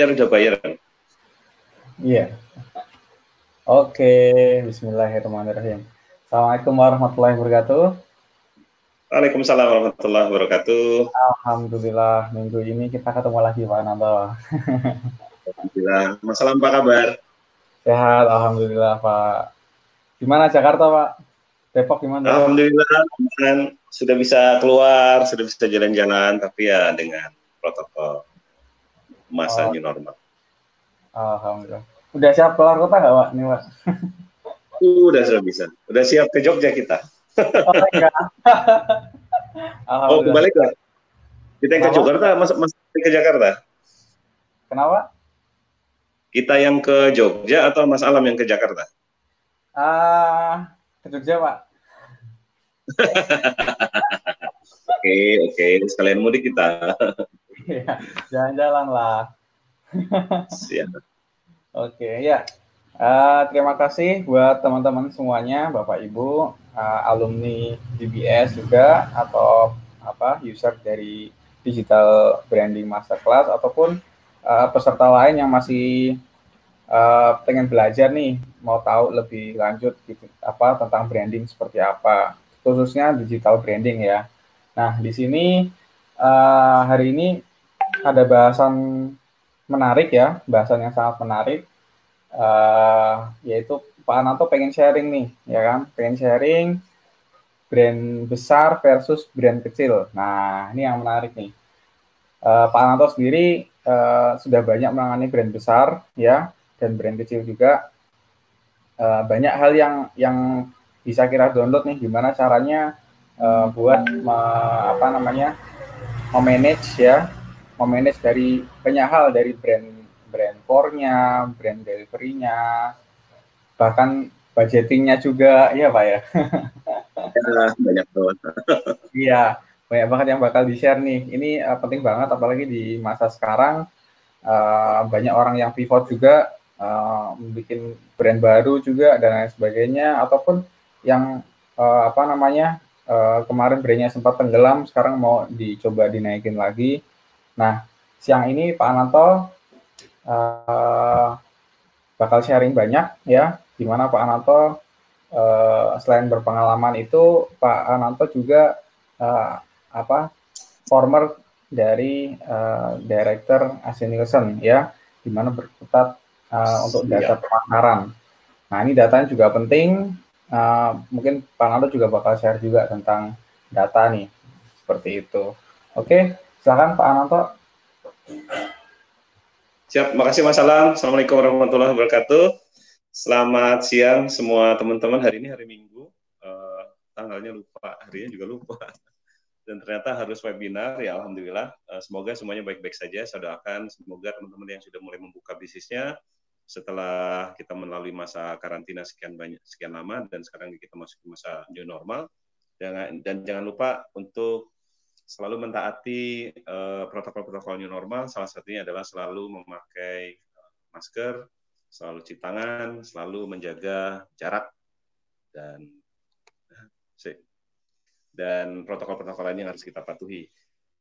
share udah bayar kan? Iya. Oke, Bismillahirrahmanirrahim. Assalamualaikum warahmatullahi wabarakatuh. Waalaikumsalam warahmatullahi wabarakatuh. Alhamdulillah minggu ini kita ketemu lagi Pak Nanto. Alhamdulillah. Masalah apa kabar? Sehat, Alhamdulillah Pak. Gimana Jakarta Pak? Depok gimana? Alhamdulillah sudah bisa keluar, sudah bisa jalan-jalan, tapi ya dengan protokol masa oh. new normal. Alhamdulillah. Udah siap keluar kota nggak, Pak? Nih, Pak. Udah sudah bisa. Udah siap ke Jogja kita. Oh, enggak. oh, kembali ke kita yang ke Jakarta, mas, mas ke Jakarta. Kenapa? Kita yang ke Jogja atau Mas Alam yang ke Jakarta? Ah, uh, ke Jogja, Pak. Oke, oke, sekalian mudik kita. Iya, jalan-jalan lah. Siap. Oke, ya. Uh, terima kasih buat teman-teman semuanya, Bapak Ibu, uh, alumni DBS juga atau apa user dari Digital Branding Masterclass ataupun uh, peserta lain yang masih uh, pengen belajar nih, mau tahu lebih lanjut gitu apa tentang branding seperti apa, khususnya digital branding ya. Nah, di sini uh, hari ini ada bahasan menarik ya, bahasan yang sangat menarik, uh, yaitu Pak Ananto pengen sharing nih, ya kan? Pengen sharing brand besar versus brand kecil. Nah, ini yang menarik nih. Uh, Pak Ananto sendiri uh, sudah banyak menangani brand besar, ya, dan brand kecil juga. Uh, banyak hal yang yang bisa kira download nih, gimana caranya uh, buat me, apa namanya memanage ya memanage dari banyak hal dari brand brand core-nya, brand delivery-nya, bahkan budgetingnya juga, iya Pak ya. ya banyak banget. iya, banyak banget yang bakal di-share nih. Ini uh, penting banget, apalagi di masa sekarang uh, banyak orang yang pivot juga, uh, bikin brand baru juga dan lain sebagainya, ataupun yang uh, apa namanya uh, kemarin brandnya sempat tenggelam, sekarang mau dicoba dinaikin lagi Nah, siang ini Pak Ananto uh, bakal sharing banyak ya, di mana Pak Ananto uh, selain berpengalaman itu Pak Ananto juga uh, apa former dari uh, director AC Nielsen ya, di mana berkutat uh, untuk data ya. pemasaran. Nah, ini datanya juga penting. Uh, mungkin Pak Ananto juga bakal share juga tentang data nih, seperti itu. Oke, Silakan Pak Ananto. Siap, makasih Mas Alam. Assalamualaikum warahmatullahi wabarakatuh. Selamat siang semua teman-teman. Hari ini hari Minggu, uh, tanggalnya lupa, harinya juga lupa. Dan ternyata harus webinar, ya Alhamdulillah. Uh, semoga semuanya baik-baik saja. Saya doakan semoga teman-teman yang sudah mulai membuka bisnisnya, setelah kita melalui masa karantina sekian banyak sekian lama dan sekarang kita masuk ke masa new normal dan, dan jangan lupa untuk selalu mentaati uh, protokol-protokol new normal. Salah satunya adalah selalu memakai uh, masker, selalu cuci tangan, selalu menjaga jarak dan dan protokol-protokol lain yang harus kita patuhi.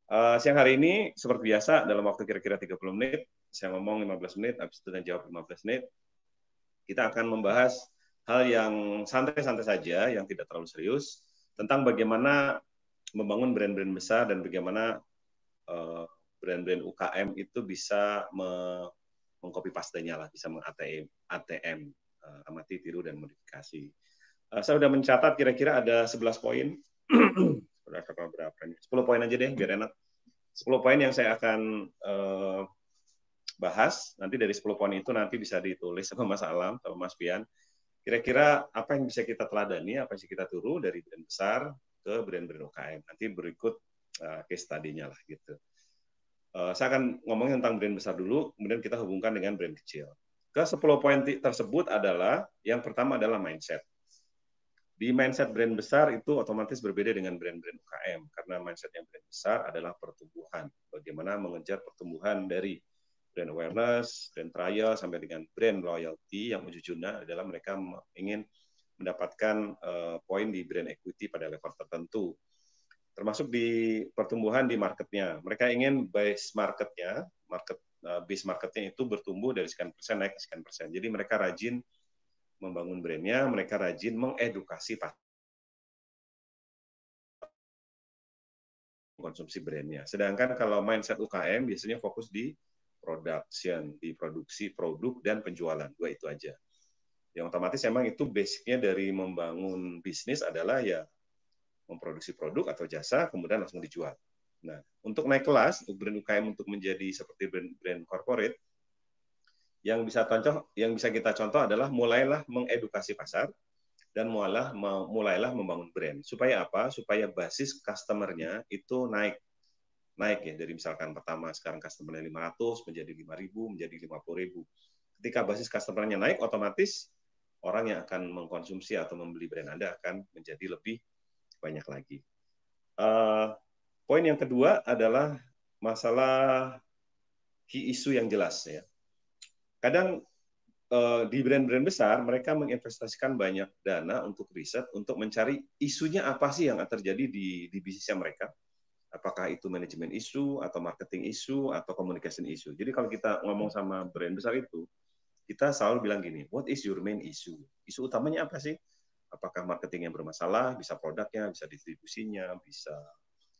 Uh, siang hari ini seperti biasa dalam waktu kira-kira 30 menit, saya ngomong 15 menit, habis itu dan jawab 15 menit. Kita akan membahas hal yang santai-santai saja, yang tidak terlalu serius, tentang bagaimana membangun brand-brand besar dan bagaimana eh, brand-brand UKM itu bisa me mengcopy pastenya lah, bisa meng-ATM, ATM, uh, eh, amati, tiru, dan modifikasi. Uh, saya sudah mencatat kira-kira ada 11 poin. sudah berapa ini? 10 poin aja deh, biar enak. 10 poin yang saya akan uh, bahas. Nanti dari 10 poin itu nanti bisa ditulis sama Mas Alam, sama Mas Pian. Kira-kira apa yang bisa kita teladani, apa yang bisa kita turu dari brand besar, ke brand-brand UKM. Nanti berikut uh, case study-nya lah gitu. Uh, saya akan ngomongin tentang brand besar dulu, kemudian kita hubungkan dengan brand kecil. Ke 10 poin tersebut adalah yang pertama adalah mindset. Di mindset brand besar itu otomatis berbeda dengan brand-brand UKM karena mindset yang brand besar adalah pertumbuhan. Bagaimana mengejar pertumbuhan dari brand awareness, brand trial sampai dengan brand loyalty yang ujung-ujungnya adalah mereka ingin mendapatkan uh, poin di brand equity pada level tertentu. Termasuk di pertumbuhan di marketnya. Mereka ingin base marketnya, market uh, base marketnya itu bertumbuh dari sekian persen naik ke sekian persen. Jadi mereka rajin membangun brandnya, mereka rajin mengedukasi konsumsi brandnya. Sedangkan kalau mindset UKM biasanya fokus di production, di produksi produk dan penjualan. Dua itu aja. Yang otomatis emang itu basicnya dari membangun bisnis adalah ya memproduksi produk atau jasa, kemudian langsung dijual. Nah, untuk naik kelas, untuk brand UKM untuk menjadi seperti brand, brand corporate, yang bisa contoh, yang bisa kita contoh adalah mulailah mengedukasi pasar, dan mulailah mulailah membangun brand. Supaya apa? Supaya basis customernya itu naik. Naik ya dari misalkan pertama sekarang customernya 500 menjadi 5000 menjadi 50000. Ketika basis customernya naik otomatis orang yang akan mengkonsumsi atau membeli brand Anda akan menjadi lebih banyak lagi. Uh, poin yang kedua adalah masalah key issue yang jelas ya. Kadang uh, di brand-brand besar mereka menginvestasikan banyak dana untuk riset untuk mencari isunya apa sih yang terjadi di di bisnisnya mereka apakah itu manajemen isu atau marketing isu atau communication isu jadi kalau kita ngomong sama brand besar itu kita selalu bilang gini what is your main issue isu utamanya apa sih apakah marketing yang bermasalah bisa produknya bisa distribusinya bisa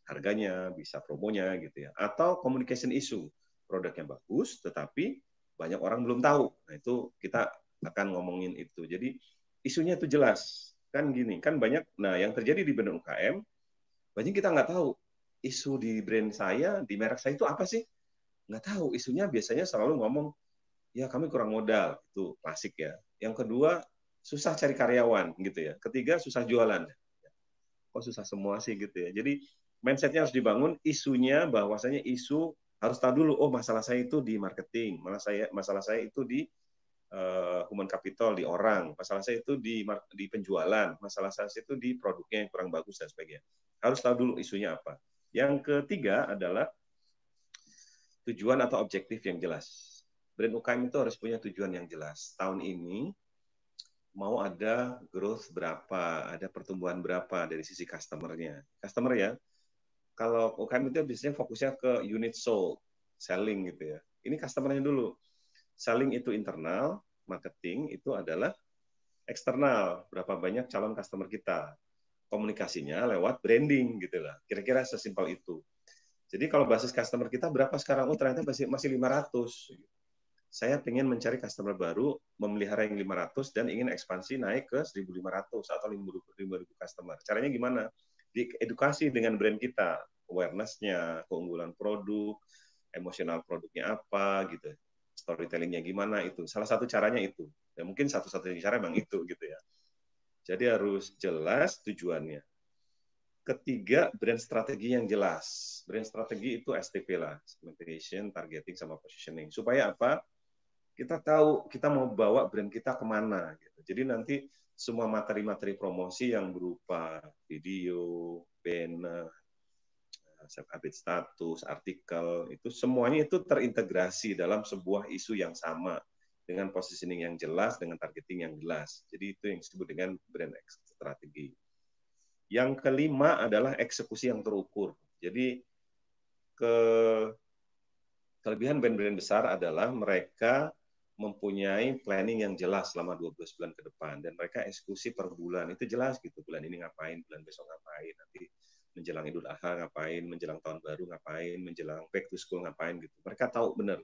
harganya bisa promonya gitu ya atau communication isu produknya bagus tetapi banyak orang belum tahu. Nah, itu kita akan ngomongin itu. Jadi isunya itu jelas. Kan gini, kan banyak nah yang terjadi di brand UKM banyak kita nggak tahu isu di brand saya, di merek saya itu apa sih? Nggak tahu. Isunya biasanya selalu ngomong ya kami kurang modal, itu klasik ya. Yang kedua, susah cari karyawan gitu ya. Ketiga, susah jualan. Kok susah semua sih gitu ya. Jadi mindsetnya harus dibangun isunya bahwasanya isu harus tahu dulu oh masalah saya itu di marketing masalah saya masalah saya itu di uh, human capital di orang masalah saya itu di di penjualan masalah saya itu di produknya yang kurang bagus dan sebagainya harus tahu dulu isunya apa yang ketiga adalah tujuan atau objektif yang jelas brand UKM itu harus punya tujuan yang jelas tahun ini mau ada growth berapa ada pertumbuhan berapa dari sisi customernya customer ya kalau UKM itu biasanya fokusnya ke unit sold, selling gitu ya. Ini customernya dulu. Selling itu internal, marketing itu adalah eksternal. Berapa banyak calon customer kita. Komunikasinya lewat branding gitu lah. Kira-kira sesimpel itu. Jadi kalau basis customer kita berapa sekarang? Oh ternyata masih masih 500. Saya ingin mencari customer baru, memelihara yang 500 dan ingin ekspansi naik ke 1.500 atau 5.000 customer. Caranya gimana? diedukasi dengan brand kita, awareness-nya, keunggulan produk, emosional produknya apa gitu, storytellingnya gimana itu. Salah satu caranya itu. Ya mungkin satu-satunya cara memang itu gitu ya. Jadi harus jelas tujuannya. Ketiga, brand strategi yang jelas. Brand strategi itu STP lah, segmentation, targeting, sama positioning. Supaya apa? Kita tahu kita mau bawa brand kita ke mana. Gitu. Jadi nanti semua materi-materi promosi yang berupa video, banner, set update status, artikel, itu semuanya itu terintegrasi dalam sebuah isu yang sama dengan positioning yang jelas, dengan targeting yang jelas. Jadi itu yang disebut dengan brand strategi. Yang kelima adalah eksekusi yang terukur. Jadi ke kelebihan brand-brand besar adalah mereka mempunyai planning yang jelas selama 12 bulan ke depan. Dan mereka eksekusi per bulan. Itu jelas gitu bulan ini ngapain bulan besok ngapain nanti menjelang Idul Adha ngapain menjelang tahun baru ngapain menjelang back to school ngapain gitu. Mereka tahu benar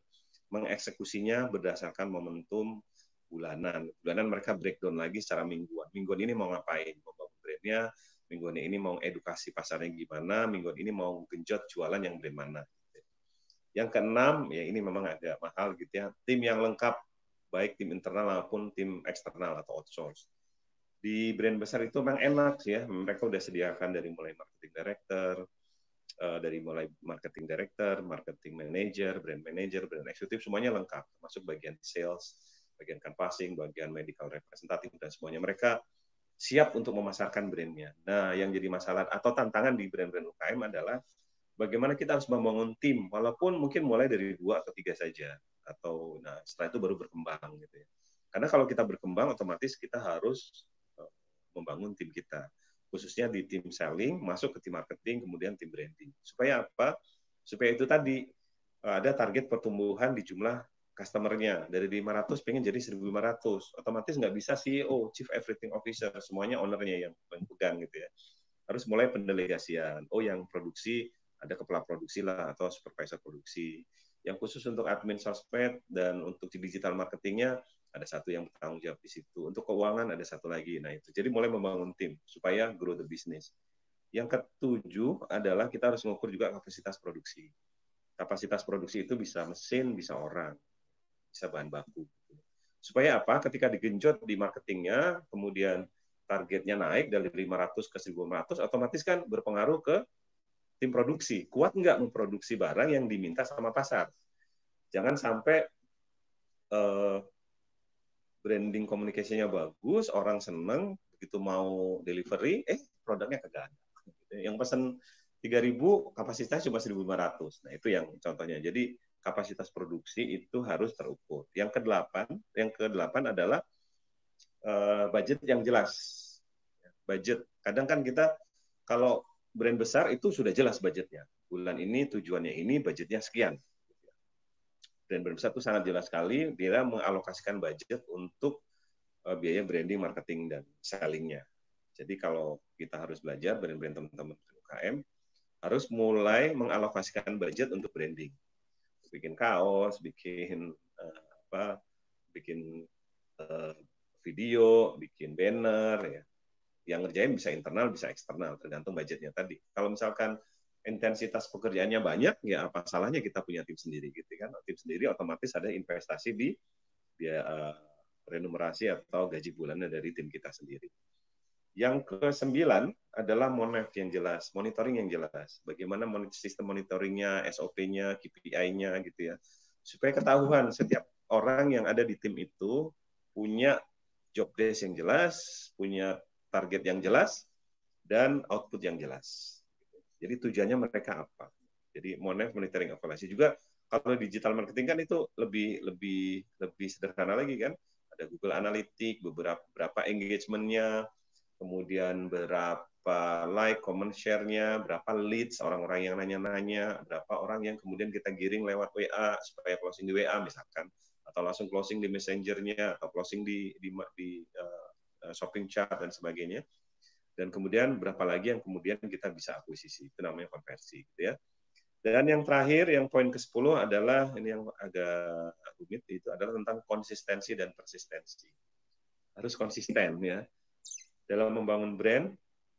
mengeksekusinya berdasarkan momentum bulanan. Bulanan mereka breakdown lagi secara mingguan. Mingguan ini mau ngapain? Mau bangun brandnya mingguan ini mau edukasi pasarnya gimana mingguan ini mau genjot jualan yang brand mana yang keenam, ya ini memang agak mahal gitu ya, tim yang lengkap, baik tim internal maupun tim eksternal atau outsource. Di brand besar itu memang enak ya, mereka udah sediakan dari mulai marketing director, uh, dari mulai marketing director, marketing manager, brand manager, brand eksekutif, semuanya lengkap, termasuk bagian sales, bagian canvassing, bagian medical representative, dan semuanya. Mereka siap untuk memasarkan brandnya. Nah, yang jadi masalah atau tantangan di brand-brand UKM adalah bagaimana kita harus membangun tim walaupun mungkin mulai dari dua atau tiga saja. Atau nah setelah itu baru berkembang gitu ya. Karena kalau kita berkembang otomatis kita harus uh, membangun tim kita. Khususnya di tim selling masuk ke tim marketing kemudian tim branding. Supaya apa? Supaya itu tadi ada target pertumbuhan di jumlah customer-nya. Dari 500 pengen jadi 1.500 otomatis nggak bisa CEO Chief Everything Officer semuanya ownernya yang pegang gitu ya. Harus mulai pendelegasian. Oh yang produksi ada kepala produksi lah atau supervisor produksi. Yang khusus untuk admin sosmed dan untuk digital marketingnya ada satu yang bertanggung jawab di situ. Untuk keuangan ada satu lagi. Nah itu. Jadi mulai membangun tim supaya grow the business. Yang ketujuh adalah kita harus mengukur juga kapasitas produksi. Kapasitas produksi itu bisa mesin bisa orang bisa bahan baku. Supaya apa? Ketika digenjot di marketingnya, kemudian targetnya naik dari 500 ke 1.500, otomatis kan berpengaruh ke tim produksi. Kuat nggak memproduksi barang yang diminta sama pasar? Jangan sampai uh, branding komunikasinya bagus, orang seneng, begitu mau delivery, eh produknya kagak. Yang pesen 3.000, kapasitas cuma 1.500. Nah itu yang contohnya. Jadi kapasitas produksi itu harus terukur. Yang kedelapan, yang kedelapan adalah uh, budget yang jelas. Budget. Kadang kan kita kalau brand besar itu sudah jelas budgetnya. Bulan ini tujuannya ini, budgetnya sekian. Brand-brand besar itu sangat jelas sekali. Dia mengalokasikan budget untuk uh, biaya branding, marketing, dan sellingnya. Jadi kalau kita harus belajar brand-brand teman-teman UKM harus mulai mengalokasikan budget untuk branding bikin kaos, bikin uh, apa, bikin uh, video, bikin banner ya. Yang ngerjain bisa internal, bisa eksternal, tergantung budgetnya tadi. Kalau misalkan intensitas pekerjaannya banyak, ya apa salahnya kita punya tim sendiri gitu kan? Tim sendiri otomatis ada investasi di biaya uh, renumerasi atau gaji bulannya dari tim kita sendiri. Yang kesembilan adalah monef yang jelas, monitoring yang jelas. Bagaimana sistem monitoringnya, SOP-nya, KPI-nya gitu ya. Supaya ketahuan setiap orang yang ada di tim itu punya job desk yang jelas, punya target yang jelas, dan output yang jelas. Jadi tujuannya mereka apa? Jadi monef monitoring evaluasi juga kalau digital marketing kan itu lebih lebih lebih sederhana lagi kan. Ada Google Analytics, beberapa berapa engagementnya, kemudian berapa like, comment, share-nya, berapa leads orang-orang yang nanya-nanya, berapa orang yang kemudian kita giring lewat WA supaya closing di WA misalkan, atau langsung closing di messengernya, atau closing di di, di uh, shopping chat dan sebagainya. Dan kemudian berapa lagi yang kemudian kita bisa akuisisi, itu namanya konversi, gitu ya. Dan yang terakhir, yang poin ke-10 adalah, ini yang agak rumit, itu adalah tentang konsistensi dan persistensi. Harus konsisten ya dalam membangun brand,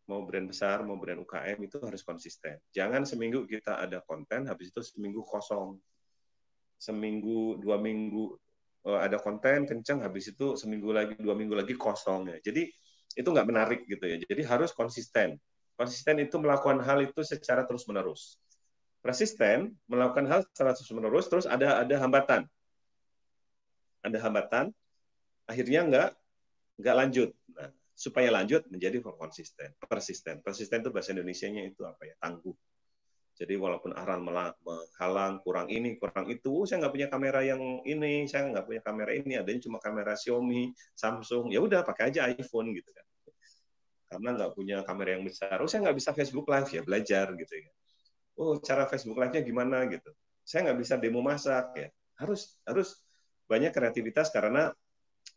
mau brand besar, mau brand UKM itu harus konsisten. Jangan seminggu kita ada konten, habis itu seminggu kosong. Seminggu, dua minggu eh, ada konten kenceng, habis itu seminggu lagi, dua minggu lagi kosong ya. Jadi itu nggak menarik gitu ya. Jadi harus konsisten. Konsisten itu melakukan hal itu secara terus menerus. Persisten melakukan hal secara terus menerus, terus ada ada hambatan. Ada hambatan, akhirnya nggak nggak lanjut. Nah, supaya lanjut menjadi konsisten, persisten. Persisten itu bahasa Indonesia-nya itu apa ya? Tangguh. Jadi walaupun aran menghalang, kurang ini, kurang itu, oh, saya nggak punya kamera yang ini, saya nggak punya kamera ini, adanya cuma kamera Xiaomi, Samsung, ya udah pakai aja iPhone gitu kan. Karena nggak punya kamera yang besar, oh saya nggak bisa Facebook Live ya belajar gitu ya. Oh cara Facebook Live-nya gimana gitu. Saya nggak bisa demo masak ya. Harus harus banyak kreativitas karena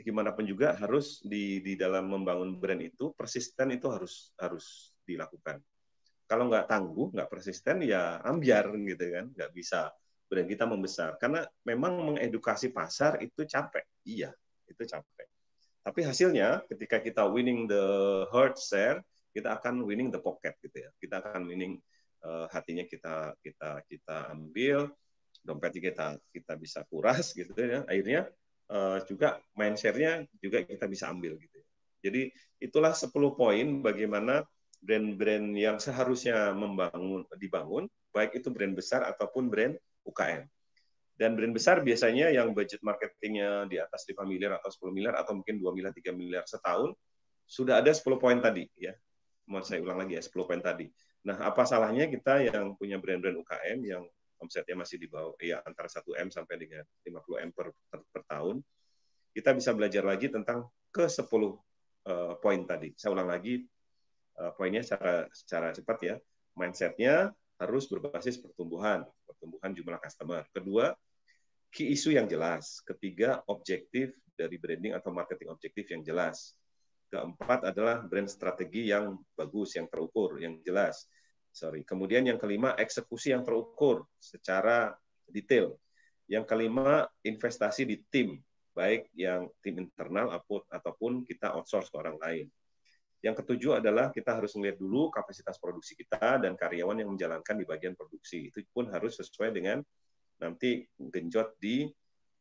gimana pun juga harus di di dalam membangun brand itu persisten itu harus harus dilakukan. Kalau nggak tangguh, nggak persisten, ya ambiar gitu kan, nggak bisa brand kita membesar. Karena memang mengedukasi pasar itu capek, iya, itu capek. Tapi hasilnya ketika kita winning the heart share, kita akan winning the pocket gitu ya. Kita akan winning uh, hatinya kita kita kita ambil, dompetnya kita kita bisa kuras gitu ya. Akhirnya uh, juga mindset-nya juga kita bisa ambil gitu. Ya. Jadi itulah 10 poin bagaimana brand-brand yang seharusnya membangun dibangun, baik itu brand besar ataupun brand UKM. Dan brand besar biasanya yang budget marketingnya di atas 5 miliar atau 10 miliar atau mungkin 2 miliar, 3 miliar setahun, sudah ada 10 poin tadi ya. Mau saya ulang lagi ya 10 poin tadi. Nah, apa salahnya kita yang punya brand-brand UKM yang omsetnya masih di bawah ya antara 1 M sampai dengan 50 M per, per, per tahun, kita bisa belajar lagi tentang ke 10 uh, poin tadi. Saya ulang lagi uh, poinnya secara secara cepat ya. Mindsetnya harus berbasis pertumbuhan, pertumbuhan jumlah customer. Kedua, key isu yang jelas. Ketiga, objektif dari branding atau marketing objektif yang jelas. Keempat adalah brand strategi yang bagus, yang terukur, yang jelas. Sorry. Kemudian yang kelima, eksekusi yang terukur secara detail. Yang kelima, investasi di tim, baik yang tim internal ataupun kita outsource ke orang lain. Yang ketujuh adalah kita harus melihat dulu kapasitas produksi kita dan karyawan yang menjalankan di bagian produksi. Itu pun harus sesuai dengan nanti genjot di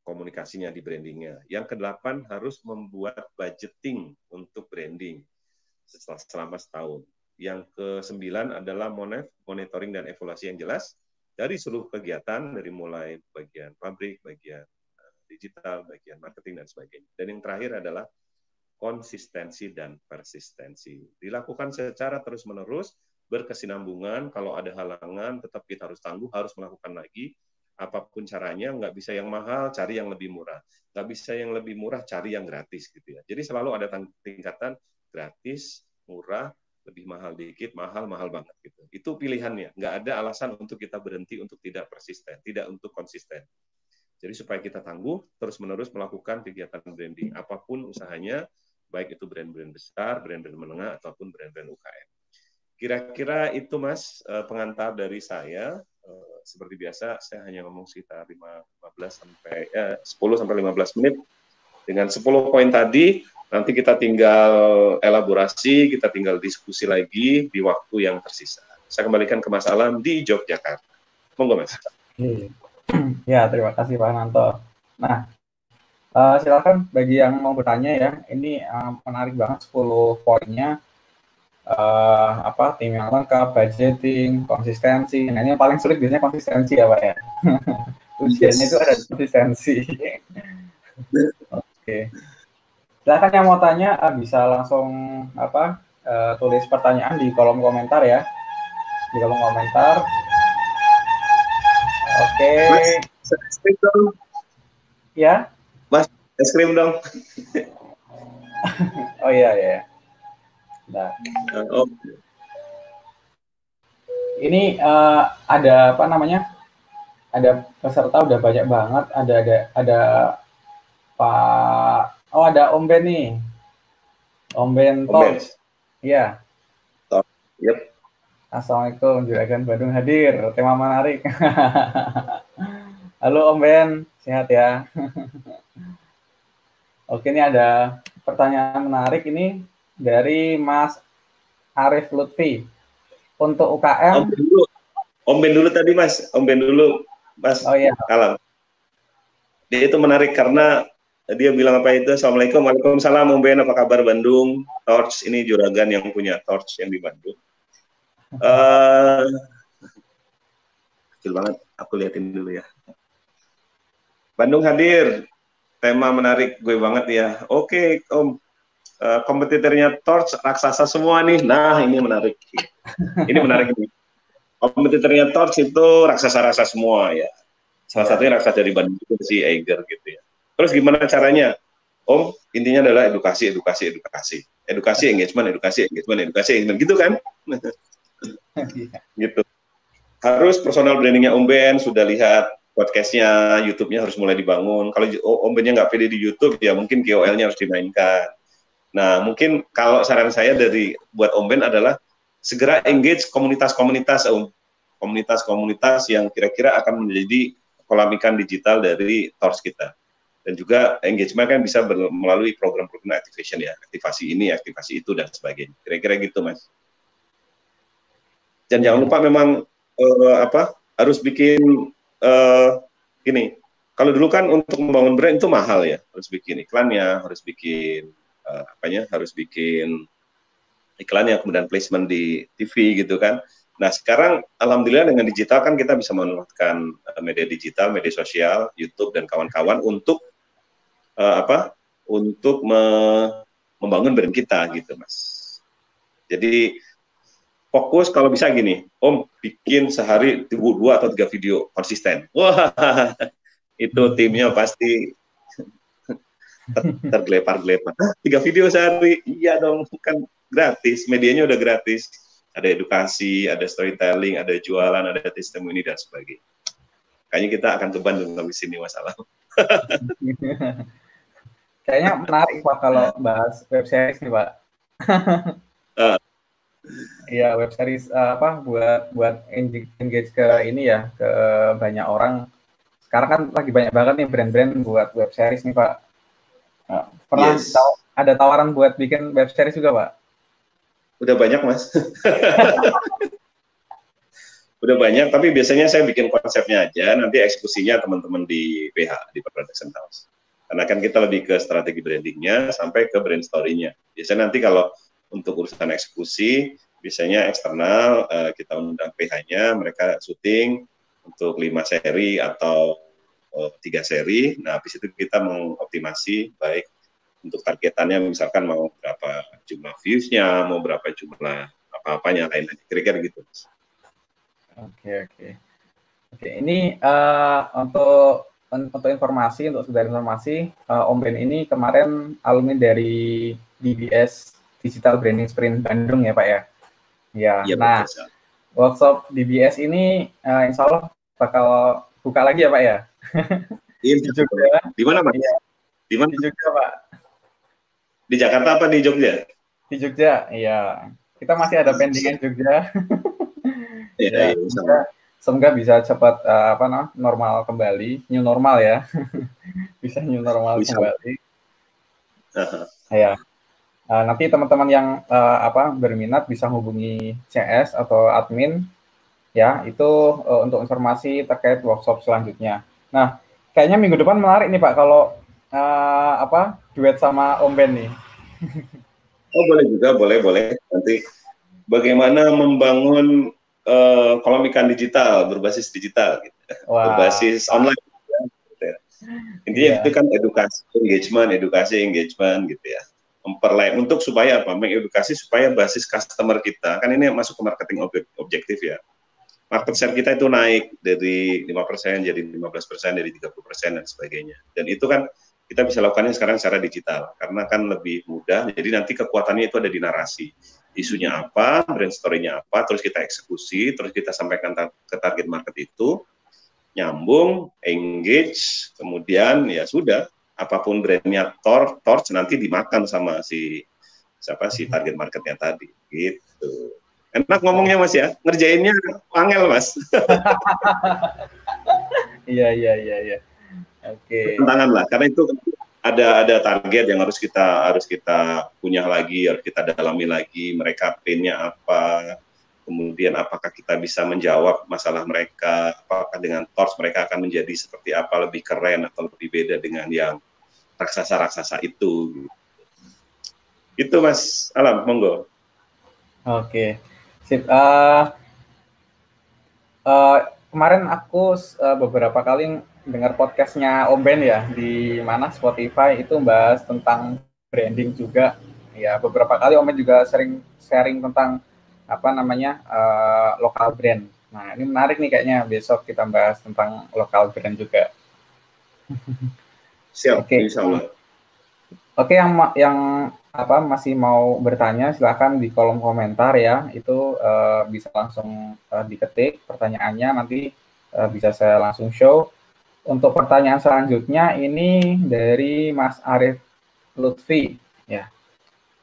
komunikasinya, di brandingnya. Yang kedelapan harus membuat budgeting untuk branding selama setahun. Yang kesembilan adalah monitoring dan evaluasi yang jelas dari seluruh kegiatan, dari mulai bagian pabrik, bagian eh, digital, bagian marketing, dan sebagainya. Dan yang terakhir adalah konsistensi dan persistensi. Dilakukan secara terus-menerus, berkesinambungan, kalau ada halangan tetap kita harus tangguh, harus melakukan lagi, apa pun caranya, nggak bisa yang mahal, cari yang lebih murah. Nggak bisa yang lebih murah, cari yang gratis gitu ya. Jadi selalu ada tingkatan gratis, murah, lebih mahal dikit, mahal, mahal banget gitu. Itu pilihannya. Nggak ada alasan untuk kita berhenti untuk tidak persisten, tidak untuk konsisten. Jadi supaya kita tangguh, terus-menerus melakukan kegiatan branding. Apa pun usahanya, baik itu brand-brand besar, brand-brand menengah, ataupun brand-brand UKM. Kira-kira itu Mas eh, pengantar dari saya. Eh, seperti biasa, saya hanya ngomong sekitar 15 sampai eh, 10 sampai 15 menit. Dengan 10 poin tadi, nanti kita tinggal elaborasi, kita tinggal diskusi lagi di waktu yang tersisa. Saya kembalikan ke Mas Alam di Yogyakarta. Monggo Mas. Ya, terima kasih Pak Nanto. Nah, Uh, silakan bagi yang mau bertanya ya. Ini uh, menarik banget 10 poinnya. Uh, apa tim yang lengkap, budgeting, konsistensi. Nah ini yang paling sulit biasanya konsistensi ya Pak ya. Ujiannya itu ada konsistensi. Oke. okay. Silakan yang mau tanya uh, bisa langsung apa uh, tulis pertanyaan di kolom komentar ya. Di kolom komentar. Oke. Okay. Ya. Es krim dong. oh iya iya. Nah. Oh. Ini uh, ada apa namanya? Ada peserta udah banyak banget. Ada ada ada Pak. Oh ada Om Ben nih. Om Ben Talks. Iya. Yep. Assalamualaikum, Juragan Bandung hadir. Tema menarik. Halo Om Ben, sehat ya? Oke, ini ada pertanyaan menarik ini dari Mas Arif Lutfi. Untuk UKM. Om Ben dulu, Om Ben dulu tadi Mas, Om Ben dulu, Mas. Oh iya. Kalam. Dia itu menarik karena dia bilang apa itu Assalamualaikum Waalaikumsalam Om Ben apa kabar Bandung Torch ini juragan yang punya Torch yang di Bandung uh, kecil banget aku liatin dulu ya Bandung hadir tema menarik gue banget ya. Oke, Om. Uh, kompetitornya Torch raksasa semua nih. Nah, ini menarik. ini menarik ini. Kompetitornya Torch itu raksasa-raksasa semua ya. Salah ya. satunya raksasa dari Bandung si Eiger gitu ya. Terus gimana caranya? Om, intinya adalah edukasi, edukasi, edukasi. Edukasi, engagement, edukasi, engagement, edukasi, engagement. Gitu kan? gitu. Harus personal brandingnya Om Ben sudah lihat podcastnya, YouTube-nya harus mulai dibangun. Kalau Om Ben nggak pede di YouTube, ya mungkin KOL-nya harus dimainkan. Nah, mungkin kalau saran saya dari buat Om Ben adalah segera engage komunitas-komunitas, Om. Komunitas-komunitas yang kira-kira akan menjadi kolam ikan digital dari Tors kita. Dan juga engagement kan bisa melalui program-program activation ya, aktivasi ini, aktivasi itu, dan sebagainya. Kira-kira gitu, Mas. Dan jangan lupa memang uh, apa harus bikin uh, gini, kalau dulu kan untuk membangun brand itu mahal ya, harus bikin iklannya, harus bikin uh, apanya, harus bikin iklannya, kemudian placement di TV gitu kan. Nah sekarang alhamdulillah dengan digital kan kita bisa memanfaatkan uh, media digital, media sosial, YouTube dan kawan-kawan untuk uh, apa? Untuk me membangun brand kita gitu mas. Jadi fokus kalau bisa gini, Om bikin sehari dua atau tiga video konsisten. Wah, itu timnya pasti tergelepar-gelepar. Ah, tiga video sehari, iya dong, kan gratis, medianya udah gratis. ada edukasi, ada storytelling, ada jualan, ada testimoni dan sebagainya. Kayaknya kita akan ke Bandung di sini masalah. Kayaknya menarik Pak kalau bahas web series nih Pak. uh. Iya web series uh, apa buat buat engage ke ini ya ke banyak orang. Sekarang kan lagi banyak banget nih brand-brand buat web series nih Pak. Uh, pernah yes. tahu ada tawaran buat bikin web series juga Pak? Udah banyak mas. Udah banyak, tapi biasanya saya bikin konsepnya aja, nanti eksekusinya teman-teman di PH, di Production House. Karena kan kita lebih ke strategi brandingnya sampai ke brand story-nya. Biasanya nanti kalau untuk urusan eksekusi, biasanya eksternal, uh, kita undang PH-nya, mereka syuting untuk lima seri atau uh, tiga seri. Nah, habis itu kita mengoptimasi baik untuk targetannya misalkan mau berapa jumlah views-nya, mau berapa jumlah apa-apanya lain-lain. Kira-kira gitu. Oke, oke. Oke, ini uh, untuk untuk informasi, untuk sekedar informasi, uh, Om Ben ini kemarin alumni dari DBS Digital Branding Sprint Bandung ya Pak ya? Ya, ya nah betul. workshop DBS ini uh, insya Allah bakal buka lagi ya Pak ya? Iya, di Jogja. Di mana Pak? Ya. Di mana? Di Jogja Pak. Di Jakarta apa di Jogja? Di Jogja, iya. Kita masih ada pendingan Jogja. Iya, ya, semoga, semoga bisa cepat uh, apa nah, normal kembali, new normal ya. bisa new normal bisa. kembali. Uh-huh. Ya. Uh, nanti teman-teman yang uh, apa berminat bisa hubungi CS atau admin ya itu uh, untuk informasi terkait workshop selanjutnya. Nah, kayaknya minggu depan menarik nih Pak kalau uh, apa duet sama Om Ben nih. oh boleh juga, boleh boleh. Nanti bagaimana membangun uh, kolam ikan digital berbasis digital, gitu. wow. berbasis online. Gitu ya. Intinya yeah. itu kan edukasi, engagement, edukasi, engagement gitu ya. Memperlain untuk supaya apa? Mengedukasi supaya basis customer kita kan ini masuk ke marketing objektif ya market share kita itu naik dari 5% jadi 15% dari 30% dan sebagainya. Dan itu kan kita bisa lakukannya sekarang secara digital karena kan lebih mudah. Jadi nanti kekuatannya itu ada di narasi. Isunya apa, brand story-nya apa, terus kita eksekusi, terus kita sampaikan ke target market itu, nyambung, engage, kemudian ya sudah, apa pun brandnya tor, torch nanti dimakan sama si siapa si target marketnya tadi, gitu. Enak ngomongnya mas ya, ngerjainnya angel mas. Iya iya iya iya. Oke. Okay. Tantangan lah, karena itu ada ada target yang harus kita harus kita punya lagi, harus kita dalami lagi. Mereka pinnya apa, kemudian apakah kita bisa menjawab masalah mereka, apakah dengan Torch mereka akan menjadi seperti apa, lebih keren atau lebih beda dengan yang raksasa-raksasa itu. Itu Mas Alam, monggo. Oke, sip. Uh, uh, kemarin aku uh, beberapa kali dengar podcastnya Om Ben ya di mana Spotify itu bahas tentang branding juga. Ya beberapa kali Om Ben juga sering sharing tentang apa namanya uh, lokal brand. Nah ini menarik nih kayaknya besok kita bahas tentang lokal brand juga. Siap, Oke. Okay. Oke, yang yang apa masih mau bertanya silahkan di kolom komentar ya. Itu uh, bisa langsung uh, diketik pertanyaannya nanti uh, bisa saya langsung show. Untuk pertanyaan selanjutnya ini dari Mas Arif Lutfi ya.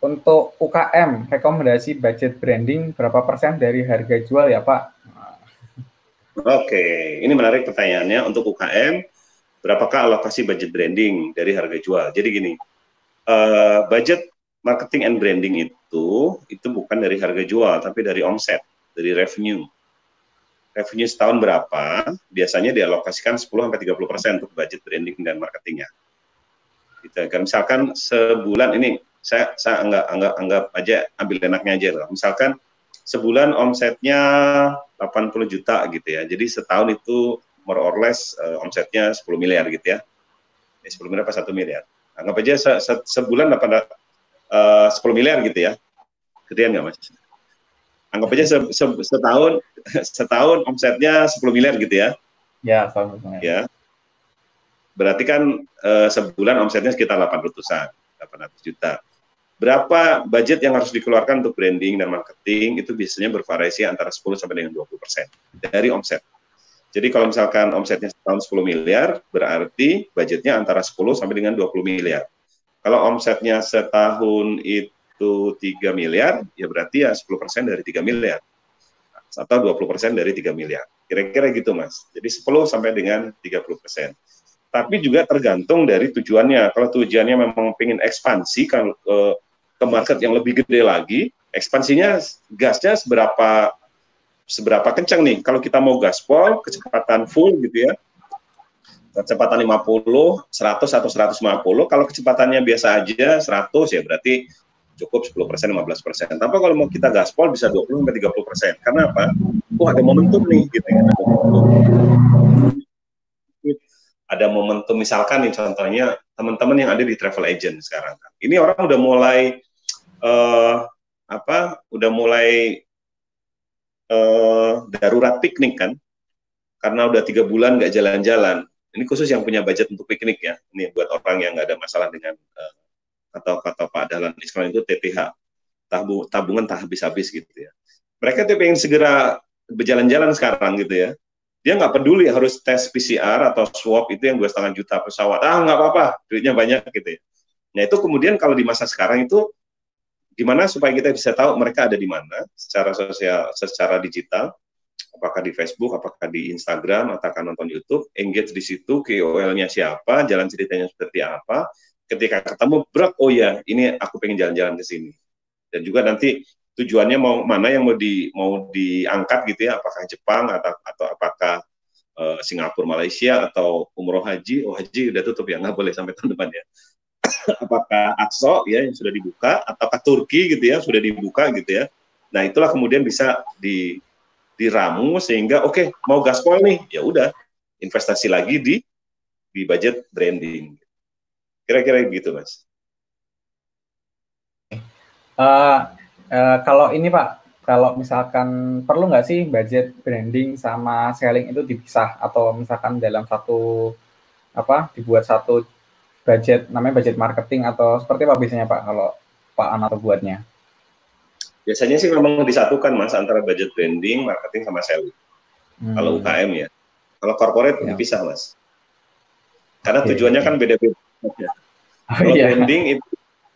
Untuk UKM rekomendasi budget branding berapa persen dari harga jual ya Pak? Oke, ini menarik pertanyaannya untuk UKM berapakah alokasi budget branding dari harga jual? Jadi gini, uh, budget marketing and branding itu itu bukan dari harga jual tapi dari omset, dari revenue revenue setahun berapa, biasanya dialokasikan 10 sampai 30 persen untuk budget branding dan marketingnya. Gitu. Kan misalkan sebulan ini saya saya anggap anggap anggap aja ambil enaknya aja lah. Misalkan sebulan omsetnya 80 juta gitu ya. Jadi setahun itu more or less uh, omsetnya 10 miliar gitu ya. ya 10 miliar apa 1 miliar. Anggap aja se, se, sebulan dapat uh, 10 miliar gitu ya. Gedean nggak mas? anggap aja se, se, setahun setahun omsetnya 10 miliar gitu ya. Ya, setahun. Ya. Berarti kan e, sebulan omsetnya sekitar 800-an, 800 juta. berapa budget yang harus dikeluarkan untuk branding dan marketing itu biasanya bervariasi antara 10 sampai dengan 20 persen dari omset. Jadi kalau misalkan omsetnya setahun 10 miliar, berarti budgetnya antara 10 sampai dengan 20 miliar. Kalau omsetnya setahun itu 3 miliar, ya berarti ya 10 persen dari 3 miliar. Atau 20 persen dari 3 miliar. Kira-kira gitu mas. Jadi 10 sampai dengan 30 persen tapi juga tergantung dari tujuannya. Kalau tujuannya memang ingin ekspansi uh, ke market yang lebih gede lagi, ekspansinya gasnya seberapa seberapa kencang nih. Kalau kita mau gaspol, kecepatan full gitu ya, kecepatan 50, 100 atau 150, kalau kecepatannya biasa aja 100 ya berarti cukup 10 persen, 15 persen. Tapi kalau mau kita gaspol bisa 20 sampai 30 persen. Karena apa? Oh ada momentum nih gitu ya. Ada momentum misalkan nih contohnya teman-teman yang ada di travel agent sekarang. Ini orang udah mulai uh, apa udah mulai uh, darurat piknik kan? Karena udah tiga bulan nggak jalan-jalan. Ini khusus yang punya budget untuk piknik ya. Ini buat orang yang nggak ada masalah dengan uh, atau kata Pak Dahlan. Islam itu TPH tabung, tabungan tak habis-habis gitu ya. Mereka tuh pengen segera berjalan-jalan sekarang gitu ya. Dia nggak peduli harus tes PCR atau swab itu yang dua setengah juta pesawat. Ah nggak apa-apa. Duitnya banyak gitu ya. Nah itu kemudian kalau di masa sekarang itu gimana supaya kita bisa tahu mereka ada di mana secara sosial, secara digital, apakah di Facebook, apakah di Instagram, atau akan nonton YouTube, engage di situ, KOL-nya siapa, jalan ceritanya seperti apa, ketika ketemu, brak, oh ya, ini aku pengen jalan-jalan ke sini. Dan juga nanti tujuannya mau mana yang mau di mau diangkat gitu ya, apakah Jepang atau atau apakah uh, Singapura, Malaysia atau umroh haji, oh haji udah tutup ya, nggak boleh sampai tahun depan ya apakah Akso ya yang sudah dibuka ataukah Turki gitu ya sudah dibuka gitu ya. Nah, itulah kemudian bisa di diramu sehingga oke okay, mau gaspol nih ya udah investasi lagi di di budget branding. Kira-kira gitu, Mas. Uh, uh, kalau ini Pak, kalau misalkan perlu nggak sih budget branding sama selling itu dipisah atau misalkan dalam satu apa dibuat satu budget namanya budget marketing atau seperti apa biasanya Pak kalau Pak Anato buatnya? Biasanya sih memang disatukan Mas antara budget branding, marketing sama selling. Hmm. Kalau UKM ya. Kalau corporate ya. dipisah Mas. Karena okay, tujuannya kan beda-beda. Oh, kalau iya. branding itu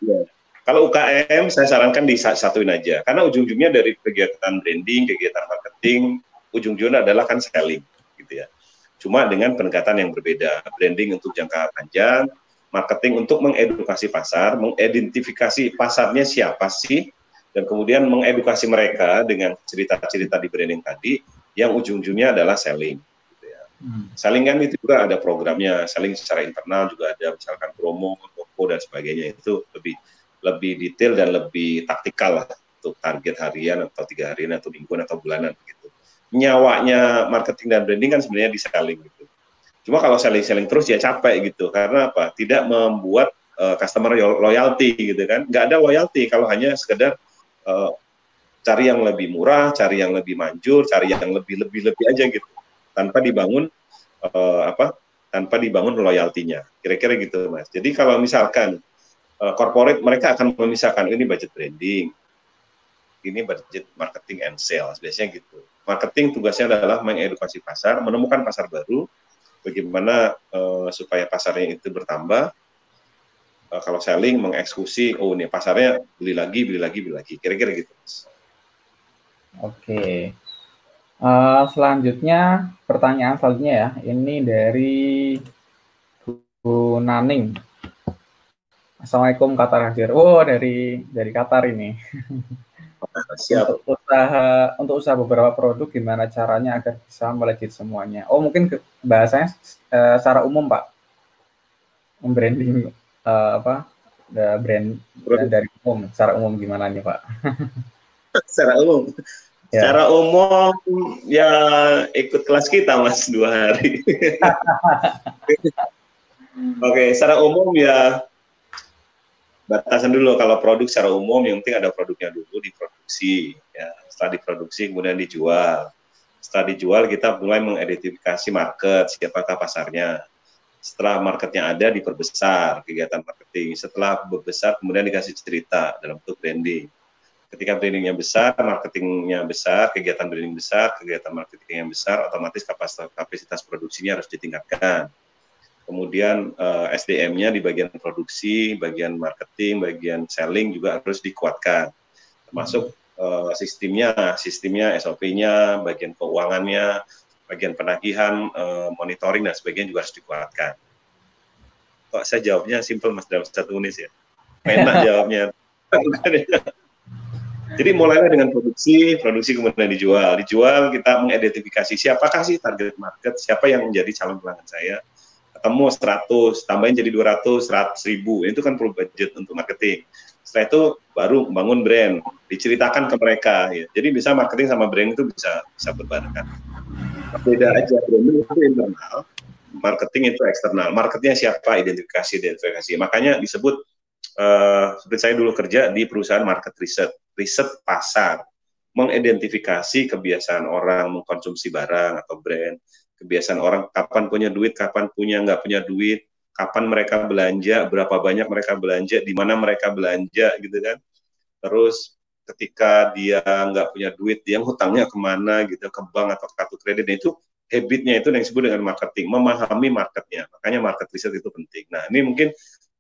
ya. Kalau UKM saya sarankan disatuin aja karena ujung-ujungnya dari kegiatan branding, kegiatan marketing, ujung-ujungnya adalah kan selling gitu ya. Cuma dengan pendekatan yang berbeda. Branding untuk jangka panjang, marketing untuk mengedukasi pasar, mengidentifikasi pasarnya siapa sih, dan kemudian mengedukasi mereka dengan cerita-cerita di branding tadi, yang ujung-ujungnya adalah selling. Gitu ya. Hmm. Selling kan itu juga ada programnya, selling secara internal juga ada misalkan promo, toko dan sebagainya itu lebih lebih detail dan lebih taktikal lah untuk target harian atau tiga harian atau mingguan atau bulanan begitu. Nyawanya marketing dan branding kan sebenarnya di selling gitu. Cuma kalau selling-selling terus ya capek gitu. Karena apa? Tidak membuat uh, customer loyalty gitu kan. Nggak ada loyalty kalau hanya sekedar uh, cari yang lebih murah, cari yang lebih manjur, cari yang lebih lebih lebih aja gitu. Tanpa dibangun uh, apa? Tanpa dibangun loyaltinya. Kira-kira gitu, Mas. Jadi kalau misalkan uh, corporate mereka akan memisahkan ini budget branding, ini budget marketing and sales biasanya gitu. Marketing tugasnya adalah mengedukasi pasar, menemukan pasar baru, bagaimana uh, supaya pasarnya itu bertambah. Uh, kalau selling mengeksekusi, oh ini pasarnya beli lagi, beli lagi, beli lagi. Kira-kira gitu. Oke. Uh, selanjutnya pertanyaan selanjutnya ya. Ini dari Bu Naning. Assalamualaikum Qatar hadir. Oh dari dari Qatar ini. Siap. Untuk usaha untuk usaha beberapa produk gimana caranya agar bisa melejit semuanya? Oh mungkin ke, bahasanya uh, secara umum pak, membranding uh, apa the brand brand dari umum, secara umum gimana nih pak? secara umum, ya. secara umum ya ikut kelas kita mas dua hari. Oke, secara umum ya batasan dulu kalau produk secara umum yang penting ada produknya dulu diproduksi ya setelah diproduksi kemudian dijual setelah dijual kita mulai mengidentifikasi market siapakah pasarnya Setelah marketnya ada, diperbesar kegiatan marketing. Setelah besar, kemudian dikasih cerita dalam bentuk branding. Ketika brandingnya besar, marketingnya besar, kegiatan branding besar, kegiatan marketing yang besar, otomatis kapasitas, kapasitas produksinya harus ditingkatkan. Kemudian uh, eh, SDM-nya di bagian produksi, bagian marketing, bagian selling juga harus dikuatkan. Termasuk uh, sistemnya, sistemnya, SOP-nya, bagian keuangannya, bagian penagihan, uh, monitoring dan sebagainya juga harus dikuatkan. Kok saya jawabnya simpel mas dalam satu menit ya? Enak jawabnya. Jadi mulailah dengan produksi, produksi kemudian dijual. Dijual kita mengidentifikasi siapakah sih target market, siapa yang menjadi calon pelanggan saya. Ketemu 100, tambahin jadi 200, 100 ribu. Itu kan perlu budget untuk marketing. Setelah itu baru bangun brand, diceritakan ke mereka. Ya. Jadi bisa marketing sama brand itu bisa bisa berbarengan beda aja branding itu internal marketing itu eksternal marketnya siapa identifikasi identifikasi makanya disebut uh, seperti saya dulu kerja di perusahaan market research riset pasar mengidentifikasi kebiasaan orang mengkonsumsi barang atau brand kebiasaan orang kapan punya duit kapan punya nggak punya duit kapan mereka belanja berapa banyak mereka belanja di mana mereka belanja gitu kan. Terus ketika dia nggak punya duit dia hutangnya ke mana gitu ke bank atau kartu kredit nah, itu habitnya itu yang disebut dengan marketing memahami marketnya. Makanya market research itu penting. Nah ini mungkin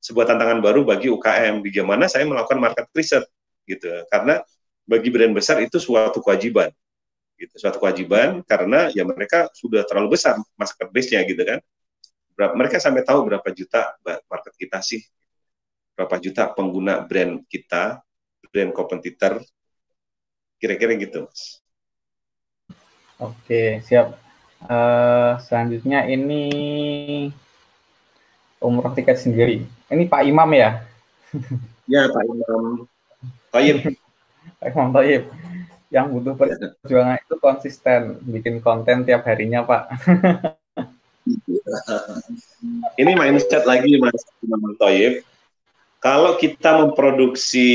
sebuah tantangan baru bagi UKM bagaimana saya melakukan market research gitu. Karena bagi brand besar itu suatu kewajiban gitu suatu kewajiban karena ya mereka sudah terlalu besar market base-nya gitu kan. Berapa mereka sampai tahu berapa juta market kita sih. Berapa juta pengguna brand kita brand kompetitor. Kira-kira gitu mas. Oke siap. Uh, selanjutnya ini umroh tiket sendiri. Ini Pak Imam ya? Ya Pak Imam. Taib Pak Imam Taib yang butuh perjuangan itu konsisten bikin konten tiap harinya Pak. Ini mindset lagi Mas Imam Taib kalau kita memproduksi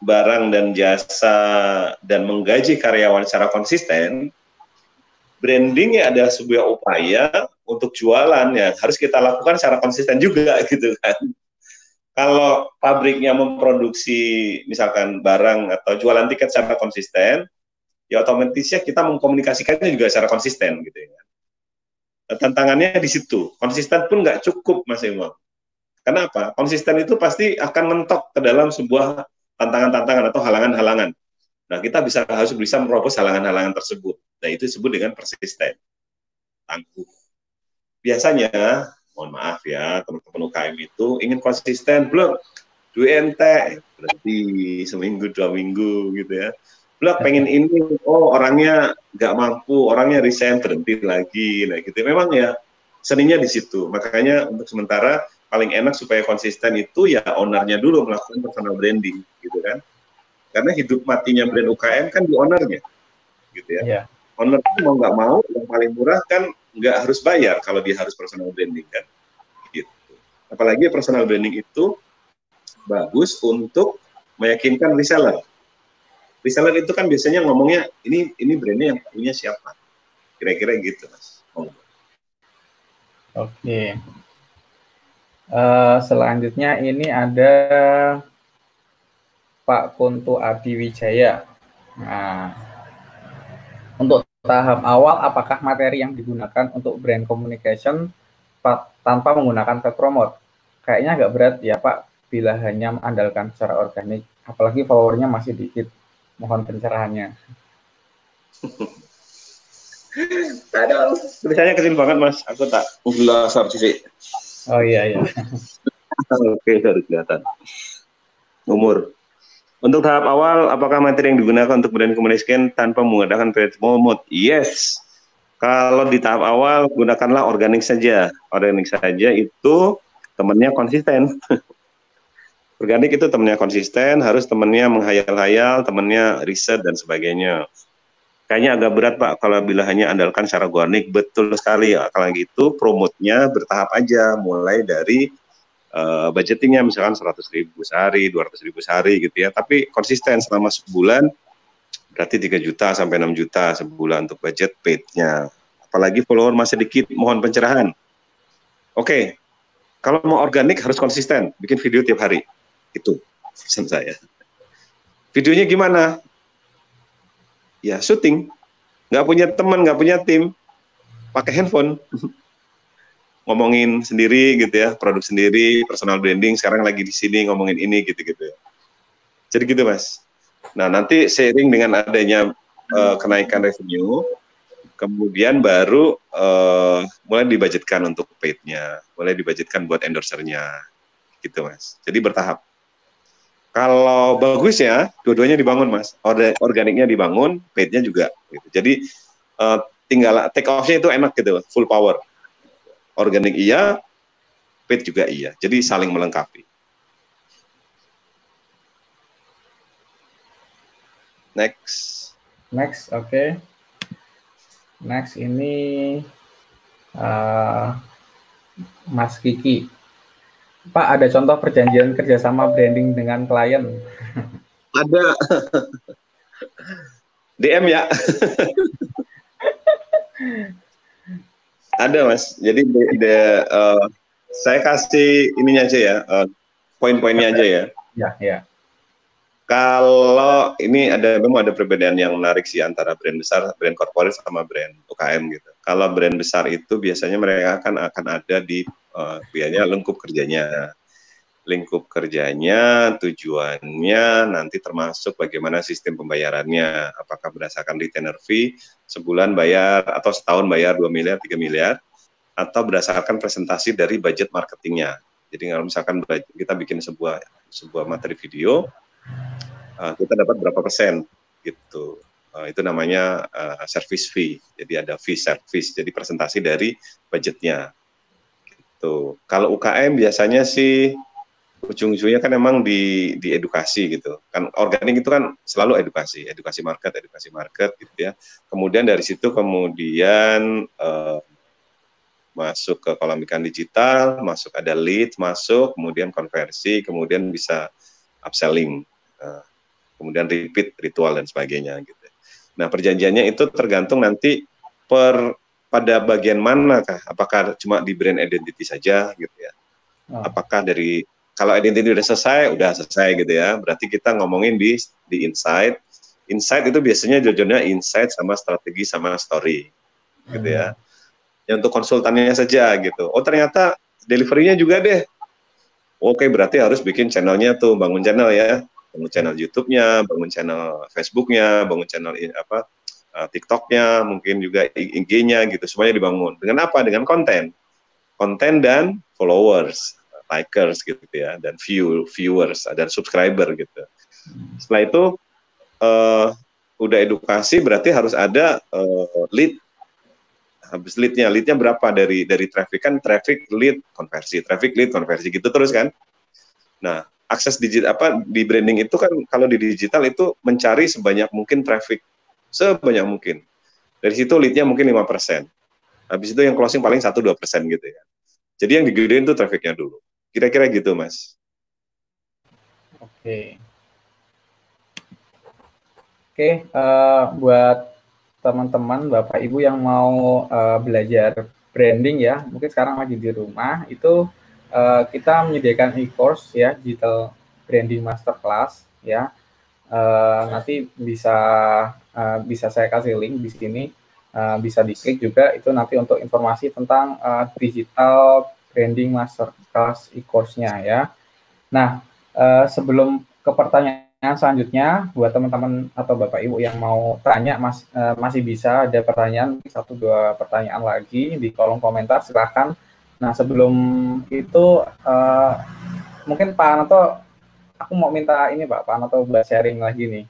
barang dan jasa dan menggaji karyawan secara konsisten, branding ya ada sebuah upaya untuk jualan ya harus kita lakukan secara konsisten juga gitu kan. Kalau pabriknya memproduksi misalkan barang atau jualan tiket secara konsisten, ya otomatisnya kita mengkomunikasikannya juga secara konsisten gitu ya. Tantangannya di situ. Konsisten pun nggak cukup Mas Imam. Kenapa? Konsisten itu pasti akan mentok ke dalam sebuah tantangan-tantangan atau halangan-halangan. Nah, kita bisa harus bisa menerobos halangan-halangan tersebut. Nah, itu disebut dengan persisten. Tangguh. Biasanya, mohon maaf ya, teman-teman UKM itu ingin konsisten, belum, duit ente, berarti seminggu, dua minggu gitu ya. Belum pengen ini, oh orangnya nggak mampu, orangnya resign, berhenti lagi. Nah, gitu. Memang ya, seninya di situ. Makanya untuk sementara paling enak supaya konsisten itu ya ownernya dulu melakukan personal branding gitu kan karena hidup matinya brand UKM kan di ownernya gitu ya yeah. owner mau nggak mau yang paling murah kan nggak harus bayar kalau dia harus personal branding kan? Gitu. Apalagi personal branding itu bagus untuk meyakinkan reseller. Reseller itu kan biasanya ngomongnya ini ini brandnya yang punya siapa? Kira-kira gitu mas. Oke. Okay. Uh, selanjutnya ini ada Pak Kuntu Adi Wijaya. Nah, tahap awal, apakah materi yang digunakan untuk brand communication tanpa menggunakan paid promote? Kayaknya agak berat ya Pak, bila hanya mengandalkan secara organik, apalagi followernya masih dikit. Mohon pencerahannya. Aduh, tulisannya kecil banget mas. Aku tak gula sih. Oh iya iya. Oke, dari kelihatan. Umur. Untuk tahap awal, apakah materi yang digunakan untuk brand communication tanpa menggunakan paid promote? Yes. Kalau di tahap awal, gunakanlah organik saja. Organik saja itu temannya konsisten. organik itu temannya konsisten, harus temannya menghayal-hayal, temannya riset dan sebagainya kayaknya agak berat Pak kalau bila hanya andalkan secara organik betul sekali ya kalau gitu promotnya bertahap aja mulai dari uh, budgetingnya misalkan 100 ribu sehari 200 ribu sehari gitu ya tapi konsisten selama sebulan berarti 3 juta sampai 6 juta sebulan untuk budget paid-nya apalagi follower masih sedikit mohon pencerahan okay, kalau mau organik harus konsisten, bikin video tiap hari. Itu pesan saya. Videonya gimana? Ya syuting. Nggak punya teman, nggak punya tim, pakai handphone. ngomongin sendiri gitu ya, produk sendiri, personal branding, sekarang lagi di sini ngomongin ini gitu-gitu. Jadi gitu mas. Nah nanti seiring dengan adanya uh, kenaikan revenue, kemudian baru uh, mulai dibajetkan untuk paid-nya, mulai dibajetkan buat endorsernya, gitu mas. Jadi bertahap. Kalau bagus ya, dua-duanya dibangun mas. Organiknya dibangun, paid-nya juga. Gitu. Jadi uh, tinggal take off-nya itu enak gitu, full power organik iya, paid juga iya. Jadi saling melengkapi. Next. Next, oke. Okay. Next ini uh, Mas Kiki. Pak, ada contoh perjanjian kerjasama branding dengan klien? Ada. DM ya. Ada mas. Jadi de, de, uh, saya kasih ininya aja ya, uh, poin-poinnya aja ya. Ya, ya. Kalau ini ada memang ada perbedaan yang menarik sih antara brand besar, brand corporate sama brand UKM gitu. Kalau brand besar itu biasanya mereka akan akan ada di uh, biasanya lengkup kerjanya lingkup kerjanya, tujuannya, nanti termasuk bagaimana sistem pembayarannya, apakah berdasarkan retainer fee, sebulan bayar, atau setahun bayar 2 miliar, 3 miliar, atau berdasarkan presentasi dari budget marketingnya. Jadi kalau misalkan kita bikin sebuah sebuah materi video, uh, kita dapat berapa persen gitu. Uh, itu namanya uh, service fee. Jadi ada fee service, jadi presentasi dari budgetnya. Gitu. Kalau UKM biasanya sih ujung-ujungnya kan memang di di edukasi gitu. Kan organik itu kan selalu edukasi edukasi market edukasi market gitu ya. Kemudian dari situ kemudian uh, masuk ke kolam ikan digital masuk ada lead masuk kemudian konversi kemudian bisa upselling uh, kemudian repeat ritual dan sebagainya gitu nah perjanjiannya itu tergantung nanti per pada bagian mana kah? Apakah cuma di brand identity saja gitu ya? Oh. apakah dari kalau identity udah selesai, udah selesai gitu ya. Berarti kita ngomongin di di insight. Insight itu biasanya jujurnya insight sama strategi sama story, gitu ya. Ya untuk konsultannya saja gitu. Oh ternyata deliverynya juga deh. Oke berarti harus bikin channelnya tuh, bangun channel ya, bangun channel YouTube-nya, bangun channel Facebook-nya, bangun channel apa uh, TikTok-nya, mungkin juga IG-nya gitu, semuanya dibangun. Dengan apa? Dengan konten, konten dan followers likers gitu ya dan view viewers dan subscriber gitu. Setelah itu uh, udah edukasi berarti harus ada uh, lead. Habis leadnya leadnya berapa dari dari traffic? Kan traffic lead konversi traffic lead konversi gitu terus kan. Nah akses digital apa di branding itu kan kalau di digital itu mencari sebanyak mungkin traffic. Sebanyak mungkin. Dari situ leadnya mungkin lima persen. Habis itu yang closing paling satu dua persen gitu ya. Jadi yang digedein itu trafficnya dulu Kira-kira gitu, Mas. Oke. Oke, uh, buat teman-teman, Bapak Ibu yang mau uh, belajar branding ya, mungkin sekarang lagi di rumah, itu uh, kita menyediakan e-course ya, Digital Branding Masterclass ya. Uh, nanti bisa uh, bisa saya kasih link di sini, uh, bisa diklik juga itu nanti untuk informasi tentang uh, digital branding masterclass e-course-nya ya. Nah, uh, sebelum ke pertanyaan selanjutnya, buat teman-teman atau Bapak Ibu yang mau tanya mas, uh, masih bisa ada pertanyaan satu dua pertanyaan lagi di kolom komentar silahkan. Nah, sebelum itu uh, mungkin Pak Anato aku mau minta ini Pak, Pak Anato buat sharing lagi nih.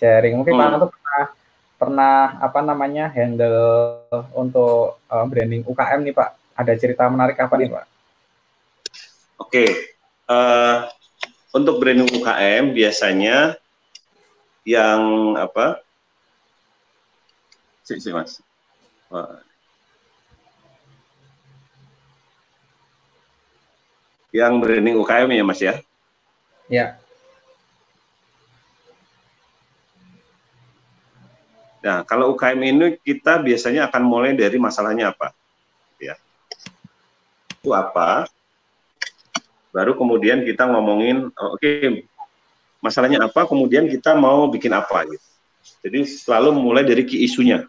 Sharing mungkin hmm. Pak Anato pernah pernah apa namanya handle untuk uh, branding UKM nih Pak ada cerita menarik apa nih Pak? Oke, okay. uh, untuk branding UKM biasanya yang apa? Sih, sih mas. Yang branding UKM ya mas ya? Ya. Nah, kalau UKM ini kita biasanya akan mulai dari masalahnya apa? Itu apa, baru kemudian kita ngomongin, oh, oke, okay, masalahnya apa, kemudian kita mau bikin apa gitu. Jadi selalu mulai dari key isunya.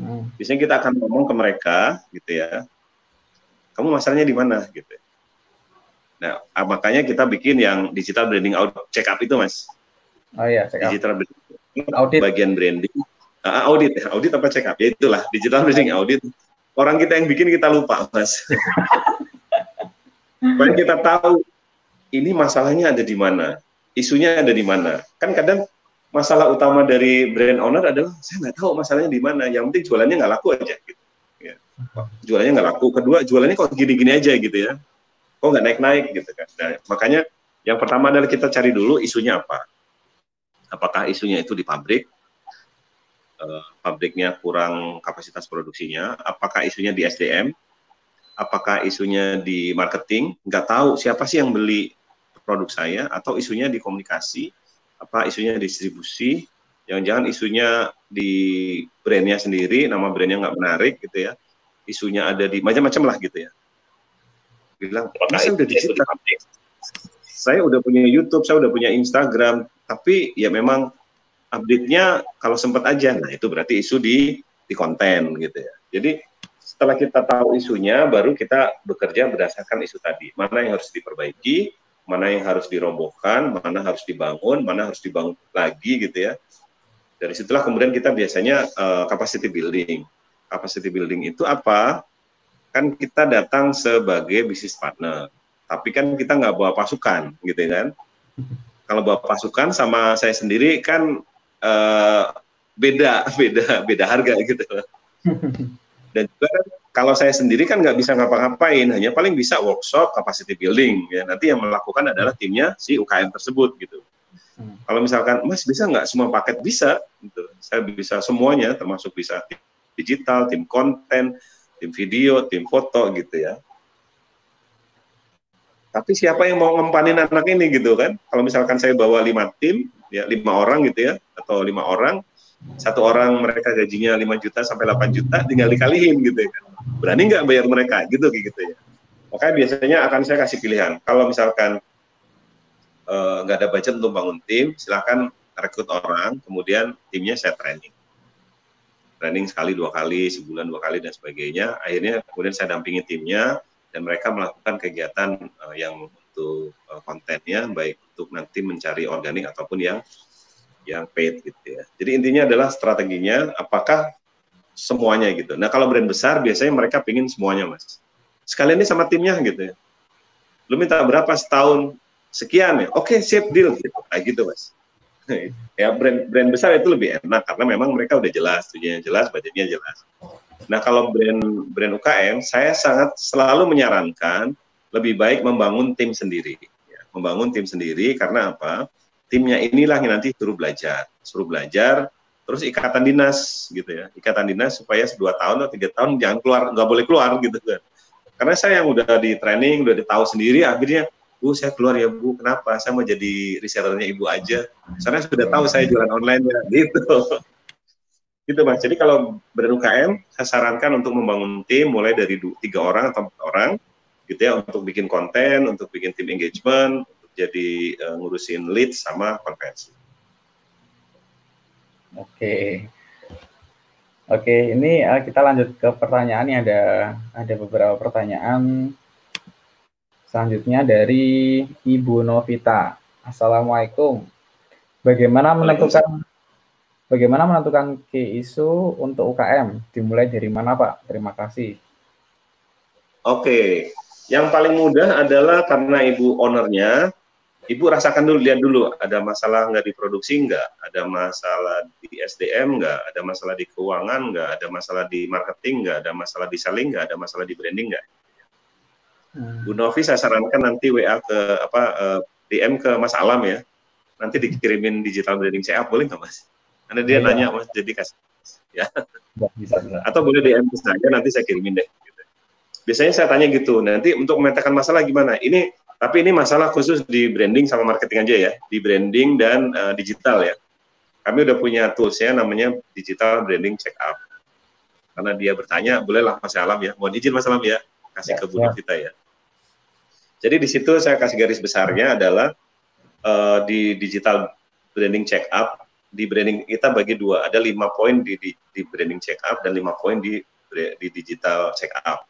Hmm. Biasanya kita akan ngomong ke mereka gitu ya. Kamu masalahnya di mana gitu. Nah, ah, makanya kita bikin yang digital branding audit check up itu, Mas. Oh iya, check up. Digital branding audit bagian branding. Uh, audit audit apa check up? Ya itulah digital branding audit. Orang kita yang bikin kita lupa, Mas. Supaya kita tahu ini masalahnya ada di mana, isunya ada di mana. Kan kadang masalah utama dari brand owner adalah saya nggak tahu masalahnya di mana. Yang penting jualannya nggak laku aja. Gitu. Ya. Jualannya nggak laku. Kedua jualannya kok gini-gini aja gitu ya. Kok nggak naik-naik gitu kan. Nah, makanya yang pertama adalah kita cari dulu isunya apa. Apakah isunya itu di pabrik, uh, pabriknya kurang kapasitas produksinya, apakah isunya di SDM, apakah isunya di marketing, nggak tahu siapa sih yang beli produk saya, atau isunya di komunikasi, apa isunya di distribusi, jangan-jangan isunya di brandnya sendiri, nama brandnya nggak menarik gitu ya, isunya ada di macam-macam lah gitu ya. Bilang, saya udah digital, saya udah punya YouTube, saya udah punya Instagram, tapi ya memang update-nya kalau sempat aja, nah itu berarti isu di di konten gitu ya. Jadi setelah kita tahu isunya, baru kita bekerja berdasarkan isu tadi. Mana yang harus diperbaiki, mana yang harus dirobohkan, mana harus dibangun, mana harus dibangun lagi gitu ya. Dari situlah kemudian kita biasanya uh, capacity building. Capacity building itu apa? Kan kita datang sebagai bisnis partner, tapi kan kita nggak bawa pasukan gitu kan. Kalau bawa pasukan sama saya sendiri kan uh, beda, beda, beda harga gitu. Dan juga kan kalau saya sendiri kan nggak bisa ngapa-ngapain, hanya paling bisa workshop, capacity building. Ya nanti yang melakukan adalah timnya si UKM tersebut gitu. Hmm. Kalau misalkan Mas bisa nggak semua paket bisa, gitu. saya bisa semuanya, termasuk bisa digital, tim konten, tim video, tim foto gitu ya. Tapi siapa yang mau ngempanin anak ini gitu kan? Kalau misalkan saya bawa lima tim, ya lima orang gitu ya, atau lima orang, satu orang mereka gajinya 5 juta sampai 8 juta tinggal dikalihin gitu ya. Berani nggak bayar mereka? Gitu gitu ya. Makanya biasanya akan saya kasih pilihan. Kalau misalkan eh, nggak uh, ada budget untuk bangun tim silahkan rekrut orang kemudian timnya saya training. Training sekali dua kali sebulan dua kali dan sebagainya. Akhirnya kemudian saya dampingi timnya dan mereka melakukan kegiatan uh, yang untuk uh, kontennya baik untuk nanti mencari organik ataupun yang yang paid gitu ya. Jadi intinya adalah strateginya apakah semuanya gitu. Nah kalau brand besar biasanya mereka pingin semuanya mas. Sekalian ini sama timnya gitu ya. Lu minta berapa setahun sekian ya? Oke sip deal gitu. Kayak gitu mas. ya brand brand besar itu lebih enak karena memang mereka udah jelas tujuannya jelas budgetnya jelas. Nah kalau brand brand UKM saya sangat selalu menyarankan lebih baik membangun tim sendiri. Ya, membangun tim sendiri karena apa? timnya inilah yang nanti suruh belajar, suruh belajar, terus ikatan dinas gitu ya, ikatan dinas supaya dua tahun atau tiga tahun jangan keluar, nggak boleh keluar gitu kan. Karena saya yang udah di training, udah tahu sendiri, akhirnya Bu, saya keluar ya Bu, kenapa? Saya mau jadi resellernya Ibu aja. Soalnya sudah tahu saya jualan online ya, gitu. gitu Mas. Jadi kalau brand saya sarankan untuk membangun tim mulai dari tiga orang atau empat orang, gitu ya, untuk bikin konten, untuk bikin tim engagement, jadi uh, ngurusin lead sama konvensi. Oke. Oke, ini uh, kita lanjut ke pertanyaan. Ini ada ada beberapa pertanyaan. Selanjutnya dari Ibu Novita. Assalamualaikum. Bagaimana menentukan bagaimana menentukan key isu untuk UKM? Dimulai dari mana, Pak? Terima kasih. Oke, yang paling mudah adalah karena ibu ownernya Ibu rasakan dulu, lihat dulu, ada masalah nggak di produksi nggak, ada masalah di SDM nggak, ada masalah di keuangan nggak, ada masalah di marketing nggak, ada masalah di selling nggak, ada masalah di branding nggak. Hmm. Bu Novi saya sarankan nanti WA ke apa uh, eh, DM ke Mas Alam ya, nanti dikirimin digital branding saya boleh nggak Mas? Karena dia ya, nanya Mas, jadi kasih ya. Bisa, bisa. Atau boleh DM ke saya, nanti saya kirimin deh. Biasanya saya tanya gitu, nanti untuk memetakan masalah gimana? Ini tapi ini masalah khusus di branding sama marketing aja ya, di branding dan uh, digital ya. Kami udah punya tools ya namanya Digital Branding Check Up. Karena dia bertanya, bolehlah Mas Alam ya, mohon izin Mas Alam ya. kasih ya, ke Bu ya. Novita ya. Jadi di situ saya kasih garis besarnya adalah uh, di digital branding check up di branding kita bagi dua ada lima poin di, di, di branding check up dan lima poin di di digital check up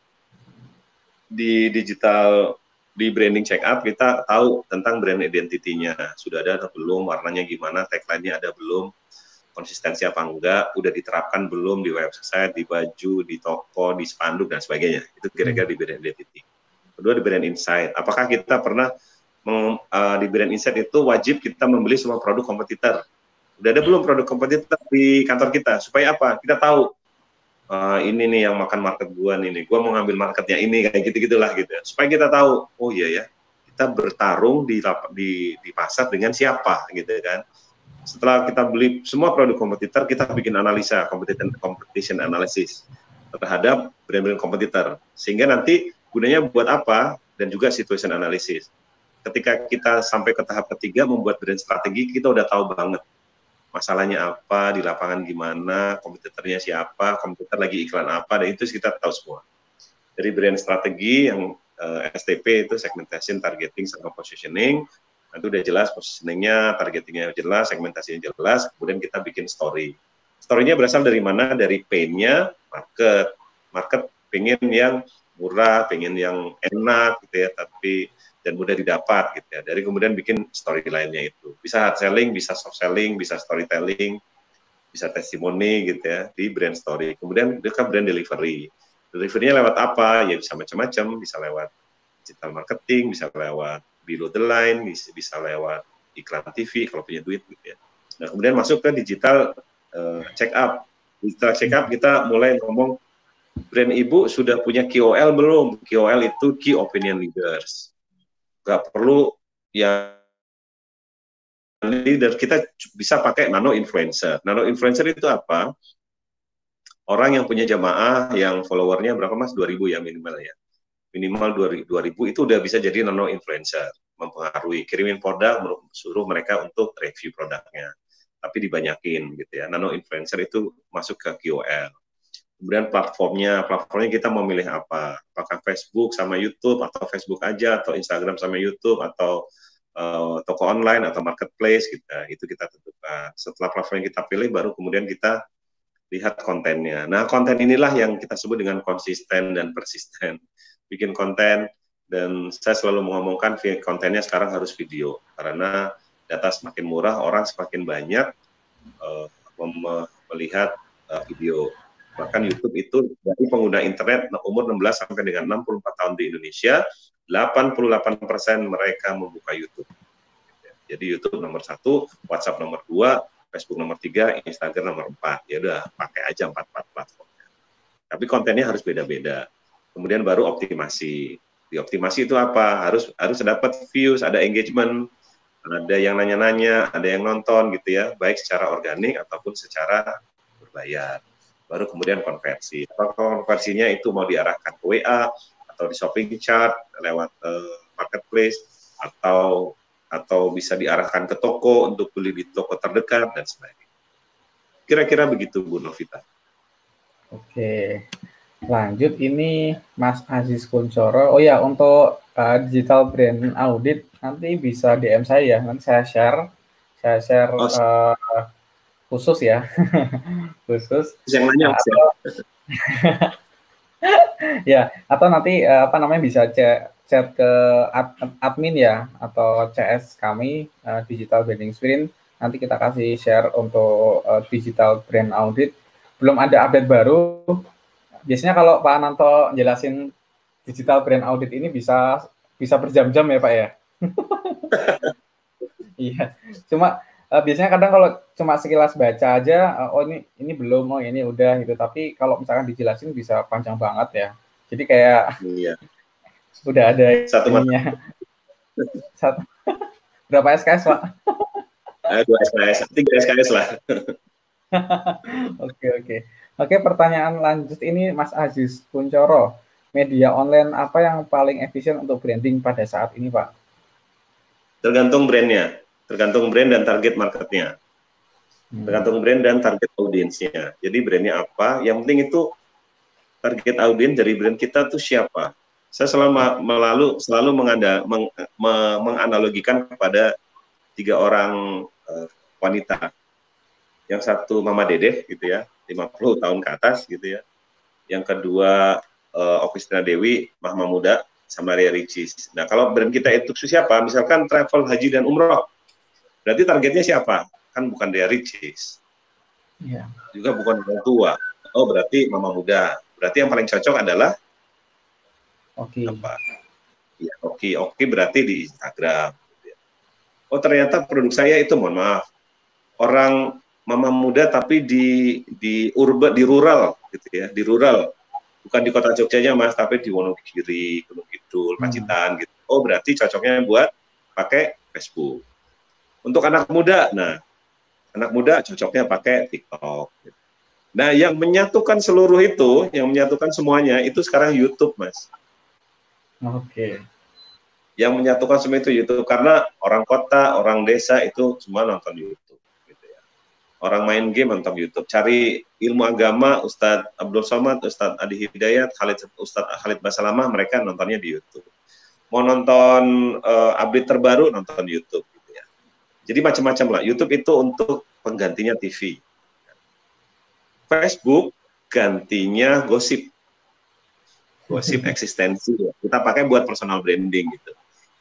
di digital di branding check up kita tahu tentang brand identitinya sudah ada atau belum? Warnanya gimana? Tagline-nya ada belum? Konsistensi apa enggak? Udah diterapkan belum di website di baju di toko di spanduk dan sebagainya? Itu kira-kira di brand identity. Kedua di brand insight. Apakah kita pernah meng, uh, di brand insight itu wajib kita membeli semua produk kompetitor? Udah ada belum produk kompetitor di kantor kita? Supaya apa? Kita tahu uh, ini nih yang makan market gua nih nih. Gua mau ngambil marketnya ini kayak gitu gitulah gitu ya. supaya kita tahu oh iya ya kita bertarung di di di pasar dengan siapa gitu kan. Setelah kita beli semua produk kompetitor kita bikin analisa competition competition analysis terhadap brand-brand kompetitor. Sehingga nanti gunanya buat apa? Dan juga situation analysis. Ketika kita sampai ke tahap ketiga membuat brand strategi, kita udah tahu banget masalahnya apa, di lapangan gimana, kompetitornya siapa, kompetitor lagi iklan apa, dan itu kita tahu semua. Dari brand strategi yang uh, eh, STP itu segmentation, targeting, sama positioning, itu udah jelas positioningnya, targetingnya jelas, segmentasinya jelas, kemudian kita bikin story. Story-nya berasal dari mana? Dari pain-nya market. Market pengen yang murah, pengen yang enak gitu ya, tapi dan mudah didapat gitu ya. Dari kemudian bikin story lainnya itu. Bisa hard selling, bisa soft selling, bisa storytelling, bisa testimoni gitu ya di brand story. Kemudian mereka brand delivery. Deliverynya lewat apa? Ya bisa macam-macam, bisa lewat digital marketing, bisa lewat below the line, bisa, bisa lewat iklan TV kalau punya duit gitu ya. Nah, kemudian masuk ke digital uh, check up. Digital check up kita mulai ngomong brand ibu sudah punya KOL belum? KOL itu Key Opinion Leaders. Gak perlu yang leader, kita bisa pakai nano influencer. Nano influencer itu apa? Orang yang punya jamaah yang followernya berapa mas? 2000 ya minimal ya. Minimal 2000 itu udah bisa jadi nano influencer. Mempengaruhi. Kirimin produk, suruh mereka untuk review produknya. Tapi dibanyakin gitu ya. Nano influencer itu masuk ke KOL kemudian platformnya platformnya kita mau milih apa? Apakah Facebook sama YouTube atau Facebook aja atau Instagram sama YouTube atau uh, toko online atau marketplace gitu. itu kita tentukan. Setelah platform yang kita pilih baru kemudian kita lihat kontennya. Nah konten inilah yang kita sebut dengan konsisten dan persisten. Bikin konten dan saya selalu mengomongkan kontennya sekarang harus video. Karena data semakin murah orang semakin banyak uh, melihat uh, video Bahkan YouTube itu dari pengguna internet umur 16 sampai dengan 64 tahun di Indonesia, 88 persen mereka membuka YouTube. Jadi YouTube nomor satu, WhatsApp nomor dua, Facebook nomor tiga, Instagram nomor empat. Ya udah pakai aja empat empat platformnya. Tapi kontennya harus beda-beda. Kemudian baru optimasi. Di optimasi itu apa? Harus harus dapat views, ada engagement, ada yang nanya-nanya, ada yang nonton gitu ya, baik secara organik ataupun secara berbayar baru kemudian konversi. Apakah konversinya itu mau diarahkan ke WA atau di shopping chart lewat uh, marketplace atau atau bisa diarahkan ke toko untuk beli di toko terdekat dan sebagainya. Kira-kira begitu Bu Novita. Oke. Lanjut ini Mas Aziz Kuncoro. Oh ya, untuk uh, digital brand audit nanti bisa DM saya, nanti saya share saya share oh, uh, khusus ya. Khusus. Yang nanya atau, ya. Atau nanti eh, apa namanya bisa chat chat ke ad, admin ya atau CS kami uh, digital branding sprint nanti kita kasih share untuk uh, digital brand audit. Belum ada update baru. Biasanya kalau Pak Ananto jelasin digital brand audit ini bisa bisa berjam-jam ya Pak ya? Iya. Cuma uh, biasanya kadang kalau cuma sekilas baca aja uh, oh ini ini belum oh ini udah gitu. Tapi kalau misalkan dijelasin bisa panjang banget ya. Jadi kayak iya. udah ada satu ininya. satu. Berapa SKS pak? Uh, dua SKS tiga SKS lah. Oke oke. Oke pertanyaan lanjut ini Mas Aziz Kuncoro media online apa yang paling efisien untuk branding pada saat ini pak? Tergantung brandnya tergantung brand dan target marketnya hmm. tergantung brand dan target audiensnya jadi brandnya apa yang penting itu target audiens dari brand kita tuh siapa Saya selalu melalu selalu menganda, meng, me, menganalogikan kepada tiga orang uh, wanita. Yang satu Mama Dedeh gitu ya, 50 tahun ke atas gitu ya. Yang kedua uh, Okistina Dewi, Mama Muda, sama Ria Ricis. Nah, kalau brand kita itu siapa? Misalkan travel haji dan umroh. Berarti targetnya siapa? Kan bukan Ria Ricis. Ya. Juga bukan orang tua. Oh, berarti Mama Muda. Berarti yang paling cocok adalah Oke. Okay. Apa? Ya, oke, okay. oke okay berarti di Instagram. Oh, ternyata produk saya itu mohon maaf. Orang mama muda tapi di di urban di rural gitu ya, di rural. Bukan di kota Jogjanya Mas, tapi di Wonogiri, Gunung Kidul, hmm. Pacitan hmm. gitu. Oh, berarti cocoknya buat pakai Facebook. Untuk anak muda, nah anak muda cocoknya pakai TikTok. Gitu. Nah, yang menyatukan seluruh itu, yang menyatukan semuanya itu sekarang YouTube, Mas. Oke. Okay. Yang menyatukan semua itu YouTube karena orang kota, orang desa itu semua nonton YouTube orang main game nonton YouTube. Cari ilmu agama Ustadz Abdul Somad, Ustadz Adi Hidayat, Khalid Ustadz Khalid Basalamah, mereka nontonnya di YouTube. Mau nonton uh, update terbaru nonton YouTube gitu ya. Jadi macam-macam lah. YouTube itu untuk penggantinya TV. Facebook gantinya gosip. Gosip eksistensi. Kita pakai buat personal branding gitu.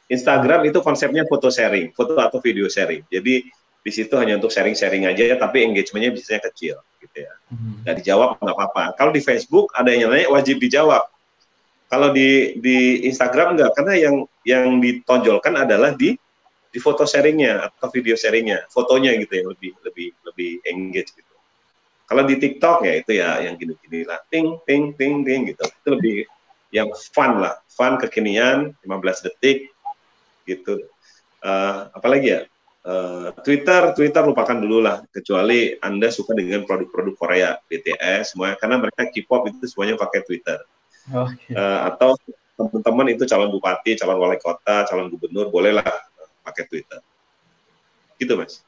Instagram itu konsepnya foto sharing, foto atau video sharing. Jadi di situ hanya untuk sharing-sharing aja, tapi engagementnya biasanya kecil, gitu ya. Hmm. Nggak dijawab nggak apa-apa. Kalau di Facebook ada yang nanya wajib dijawab. Kalau di di Instagram enggak, karena yang yang ditonjolkan adalah di di foto sharingnya atau video sharingnya, fotonya gitu ya lebih lebih lebih engage gitu. Kalau di TikTok ya itu ya yang gini-gini lah, ting ting ting ting gitu. Itu lebih yang fun lah, fun kekinian, 15 detik gitu. Uh, apalagi ya Uh, Twitter, Twitter lupakan dulu lah, kecuali Anda suka dengan produk-produk Korea, BTS, semuanya, karena mereka K-pop itu semuanya pakai Twitter. Okay. Uh, eh, atau teman-teman itu calon bupati, calon wali kota, calon gubernur, bolehlah pakai Twitter. Gitu, Mas.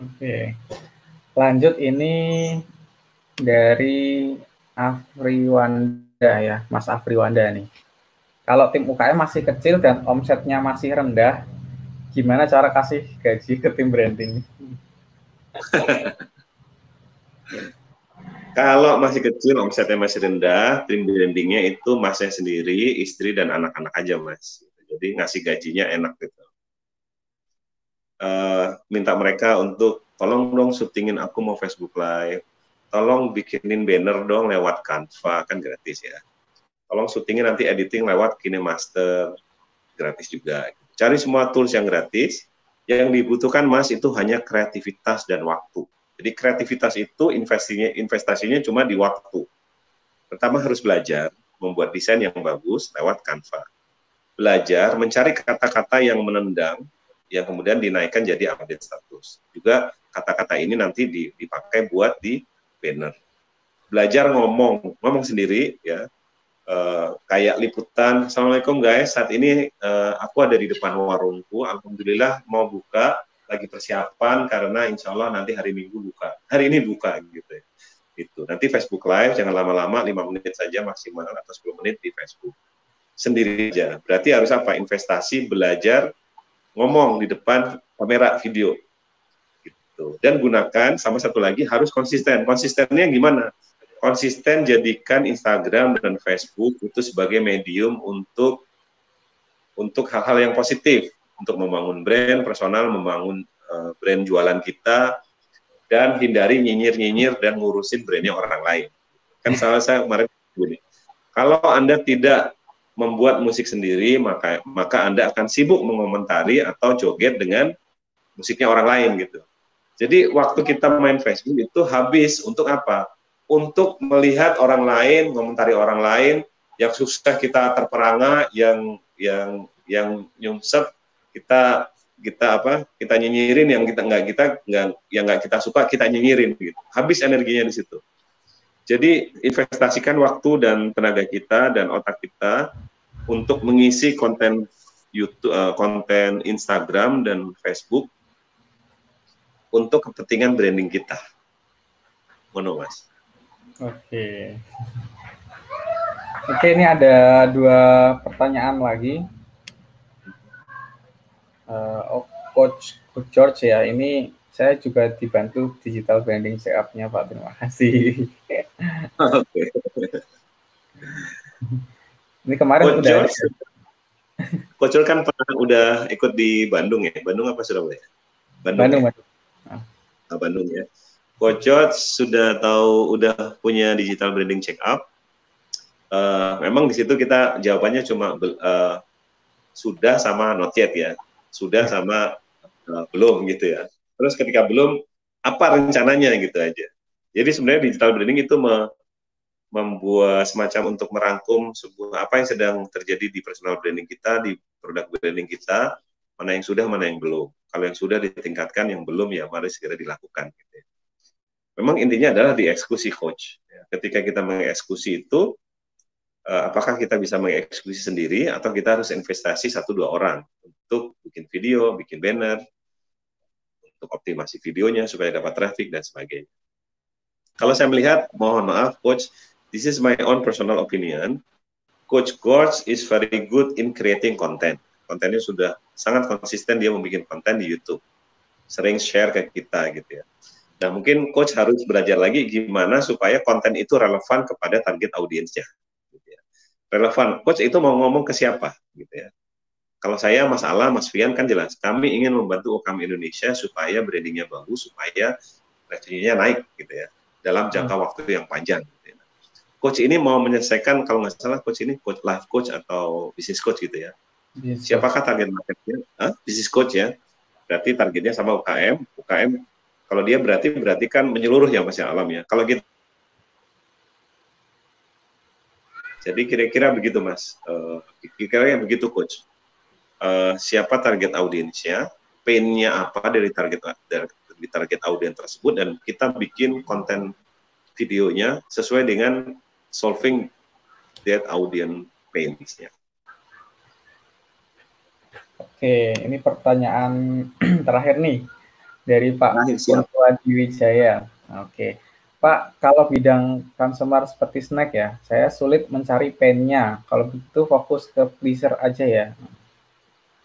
Oke. Lanjut ini dari Afriwanda ya, Mas Afriwanda nih. Kalau tim UKM masih kecil dan omsetnya masih rendah, gimana cara kasih gaji ke tim branding? Kalau masih kecil, omsetnya masih rendah, tim brandingnya itu masnya sendiri, istri, dan anak-anak aja, Mas. Jadi ngasih gajinya enak gitu. Uh, minta mereka untuk, tolong dong syutingin aku mau Facebook Live, tolong bikinin banner dong lewat Canva, kan gratis ya. Tolong syutingin nanti editing lewat KineMaster, gratis juga. Cari semua tools yang gratis. Yang dibutuhkan Mas itu hanya kreativitas dan waktu. Jadi kreativitas itu investasinya investasinya cuma di waktu. Pertama harus belajar membuat desain yang bagus lewat Canva. Belajar mencari kata-kata yang menendang yang kemudian dinaikkan jadi update status. Juga kata-kata ini nanti dipakai buat di banner. Belajar ngomong, ngomong sendiri ya, Uh, kayak liputan. Assalamualaikum guys, saat ini uh, aku ada di depan warungku. Alhamdulillah mau buka, lagi persiapan karena insya Allah nanti hari Minggu buka. Hari ini buka gitu ya. Itu. Nanti Facebook Live jangan lama-lama, 5 menit saja maksimal atau 10 menit di Facebook. Sendiri aja. Berarti harus apa? Investasi, belajar, ngomong di depan kamera video. Gitu. Dan gunakan sama satu lagi harus konsisten. Konsistennya gimana? konsisten jadikan Instagram dan Facebook itu sebagai medium untuk untuk hal-hal yang positif, untuk membangun brand personal, membangun uh, brand jualan kita, dan hindari nyinyir-nyinyir dan ngurusin brandnya orang lain. Kan salah saya kemarin begini, kalau Anda tidak membuat musik sendiri, maka maka Anda akan sibuk mengomentari atau joget dengan musiknya orang lain gitu. Jadi waktu kita main Facebook itu habis untuk apa? untuk melihat orang lain, mengomentari orang lain yang susah kita terperangah, yang yang yang nyungsep kita kita apa kita nyinyirin yang kita nggak kita nggak yang nggak kita suka kita nyinyirin gitu habis energinya di situ jadi investasikan waktu dan tenaga kita dan otak kita untuk mengisi konten YouTube uh, konten Instagram dan Facebook untuk kepentingan branding kita Mono mas Oke. Oke, ini ada dua pertanyaan lagi. Uh, oh, Coach, Coach George ya, ini saya juga dibantu digital branding setup-nya Pak. Terima kasih. Oke. Ini kemarin Coach udah George, Coach George kan pernah udah ikut di Bandung ya? Bandung apa Surabaya? Bandung. Bandung, ya? Bandung. Ah, Bandung ya. Coach George sudah tahu udah punya digital branding check up. Uh, memang di situ kita jawabannya cuma uh, sudah sama not yet ya. Sudah sama uh, belum gitu ya. Terus ketika belum, apa rencananya gitu aja. Jadi sebenarnya digital branding itu me membuat semacam untuk merangkum sebuah apa yang sedang terjadi di personal branding kita, di produk branding kita, mana yang sudah, mana yang belum. Kalau yang sudah ditingkatkan, yang belum ya mari segera dilakukan. Gitu. Ya. Memang intinya adalah di eksekusi coach. Ketika kita mengeksekusi itu, uh, apakah kita bisa mengeksekusi sendiri atau kita harus investasi satu dua orang untuk bikin video, bikin banner, untuk optimasi videonya supaya dapat traffic dan sebagainya. Kalau saya melihat, mohon maaf, Coach, this is my own personal opinion. Coach Gorge is very good in creating content. Kontennya sudah sangat konsisten dia membuat konten di YouTube. Sering share ke kita gitu ya. Nah mungkin coach harus belajar lagi gimana supaya konten itu relevan kepada target audiensnya. Gitu ya. Relevan. Coach itu mau ngomong ke siapa gitu ya. Kalau saya, Mas Ala, Mas Fian kan jelas, kami ingin membantu UKM Indonesia supaya brandingnya bagus, supaya revenue-nya naik gitu ya, dalam jangka hmm. waktu yang panjang. Gitu. Coach ini mau menyelesaikan, kalau nggak salah, coach ini coach life coach atau business coach gitu ya. Yes. Siapakah target marketnya? Hah? Business coach ya. Berarti targetnya sama UKM. UKM kalau dia berarti berarti kan menyeluruh ya Mas ya alam ya. Kalau kita jadi kira-kira begitu Mas. Uh, kira-kira begitu coach uh, siapa target audiensnya, pain-nya apa dari target dari target audiens tersebut dan kita bikin konten videonya sesuai dengan solving that audience pains-nya. Oke, ini pertanyaan terakhir nih dari Pak Kurtua Diwijaya. Oke, Pak, kalau bidang consumer seperti snack ya, saya sulit mencari pain-nya. Kalau begitu fokus ke pleaser aja ya.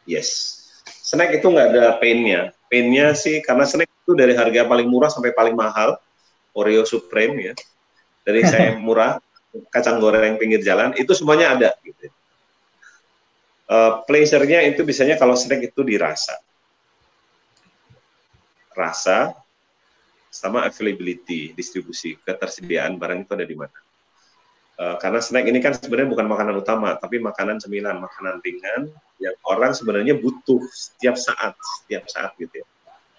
Yes. Snack itu nggak ada pain-nya. Pain-nya sih karena snack itu dari harga paling murah sampai paling mahal. Oreo Supreme ya. Dari saya murah, kacang goreng pinggir jalan, itu semuanya ada. Gitu. Uh, pleasure-nya itu biasanya kalau snack itu dirasa. Rasa sama availability, distribusi, ketersediaan barang itu ada di mana. Uh, karena snack ini kan sebenarnya bukan makanan utama, tapi makanan cemilan, makanan ringan yang orang sebenarnya butuh setiap saat, setiap saat gitu ya.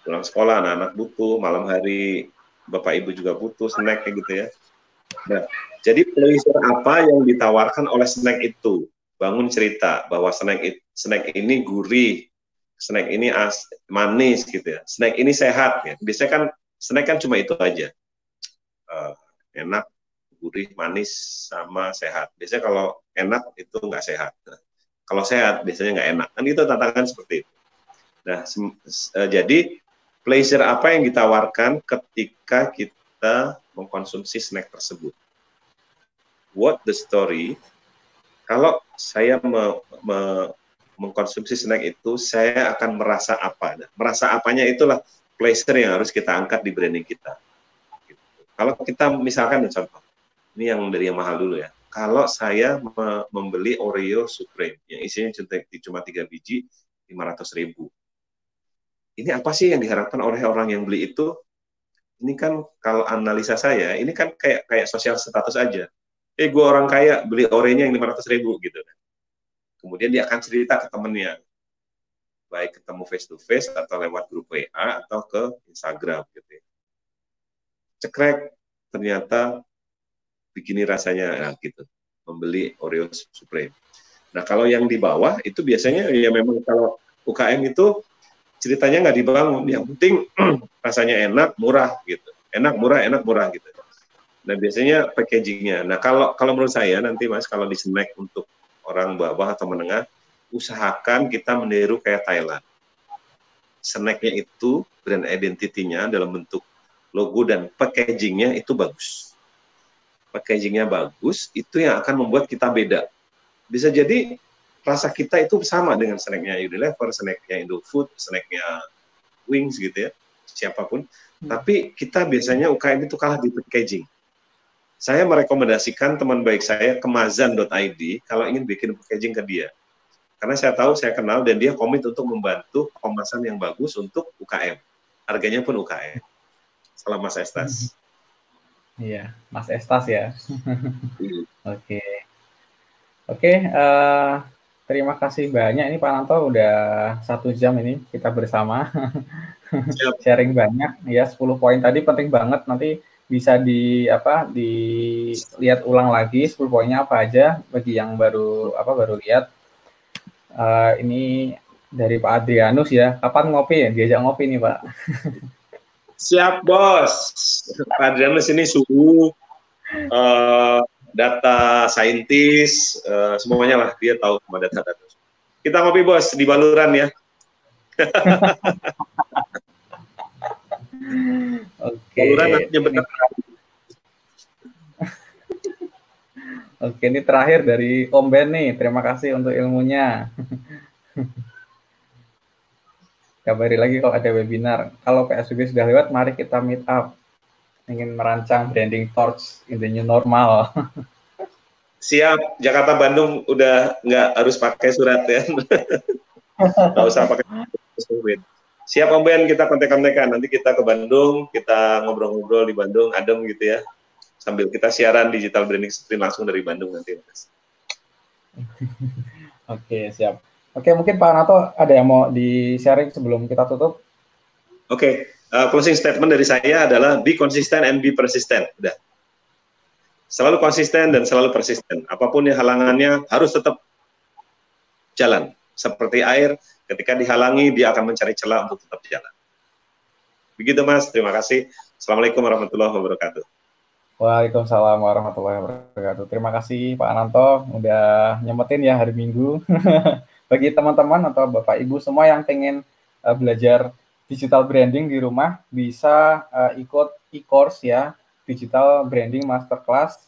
Pulang sekolah, anak-anak butuh, malam hari bapak ibu juga butuh snack gitu ya. Nah, jadi pleasure apa yang ditawarkan oleh snack itu? Bangun cerita bahwa snack snack ini gurih, snack ini as, manis gitu ya. Snack ini sehat ya. Biasanya kan snack kan cuma itu aja. Uh, enak, gurih, manis, sama sehat. Biasanya kalau enak itu nggak sehat. kalau sehat biasanya nggak enak. Kan itu tantangan seperti itu. Nah, uh, jadi pleasure apa yang ditawarkan ketika kita mengkonsumsi snack tersebut? What the story? Kalau saya me, me, mengkonsumsi snack itu, saya akan merasa apa? Merasa apanya itulah pleasure yang harus kita angkat di branding kita. Gitu. Kalau kita misalkan contoh, ini yang dari yang mahal dulu ya. Kalau saya me membeli Oreo Supreme yang isinya cuma tiga biji, 500 ribu. Ini apa sih yang diharapkan oleh orang yang beli itu? Ini kan kalau analisa saya, ini kan kayak kayak sosial status aja. Eh, gue orang kaya, beli Oreo yang 500 ribu gitu. Kemudian dia akan cerita ke temennya, baik ketemu face to face atau lewat grup WA atau ke Instagram gitu ya. Cekrek, ternyata begini rasanya nah, gitu membeli Oreo Supreme. Nah kalau yang di bawah itu biasanya ya memang kalau UKM itu ceritanya nggak dibangun, yang penting rasanya enak, murah gitu, enak, murah, enak, murah gitu. Nah biasanya packagingnya. Nah kalau kalau menurut saya nanti mas kalau di snack untuk orang bawah atau menengah, usahakan kita meniru kayak Thailand. Snacknya itu brand identity-nya dalam bentuk logo dan packagingnya itu bagus packagingnya bagus, itu yang akan membuat kita beda. Bisa jadi rasa kita itu sama dengan snacknya Unilever, snacknya Indofood, snacknya Wings gitu ya, siapa pun. Hmm. Tapi kita biasanya UKM itu kalah di packaging. Saya merekomendasikan teman baik saya ke mazan.id kalau ingin bikin packaging ke dia. Karena saya tahu, saya kenal, dan dia komit untuk membantu kemasan yang bagus untuk UKM. Harganya pun UKM. Salam Mas Estas. Iya, Mas Estas ya. Iya. Oke. Oke, uh, terima kasih banyak. Ini Pak Nanto udah satu jam ini kita bersama. Sharing banyak. Ya, 10 poin tadi penting banget. Nanti bisa di apa dilihat ulang lagi 10 poinnya apa aja bagi yang baru apa baru lihat. Uh, ini dari Pak Adrianus ya. Kapan ngopi ya? Diajak ngopi nih Pak. Siap bos. Pak Adrianus ini suhu uh, data saintis uh, semuanya lah. Dia tahu semua data-data. Kita ngopi bos di Baluran ya Oke. Okay. Oke, ini terakhir dari Om Ben nih. Terima kasih untuk ilmunya. Kabari lagi kalau ada webinar. Kalau PSBB sudah lewat, mari kita meet up. Ingin merancang branding torch in the new normal. Siap, Jakarta Bandung udah nggak harus pakai surat ya. Nggak usah pakai surat. Siap Om Ben, kita kontek-kontekan. Nanti kita ke Bandung, kita ngobrol-ngobrol di Bandung, adem gitu ya. Sambil kita siaran digital branding sprint langsung dari Bandung nanti, Mas. Oke, siap. Oke, mungkin Pak Nato ada yang mau di-sharing sebelum kita tutup? Oke, uh, closing statement dari saya adalah be consistent and be persistent. Udah. Selalu konsisten dan selalu persisten. Apa pun yang halangannya harus tetap jalan. Seperti air, Ketika dihalangi, dia akan mencari celah untuk tetap jalan. Begitu Mas, terima kasih. Assalamualaikum warahmatullahi wabarakatuh. Waalaikumsalam warahmatullahi wabarakatuh. Terima kasih Pak Ananto udah nyemetin ya hari Minggu. Bagi teman-teman atau Bapak Ibu semua yang pengen uh, belajar digital branding di rumah bisa uh, ikut e-course ya, digital branding masterclass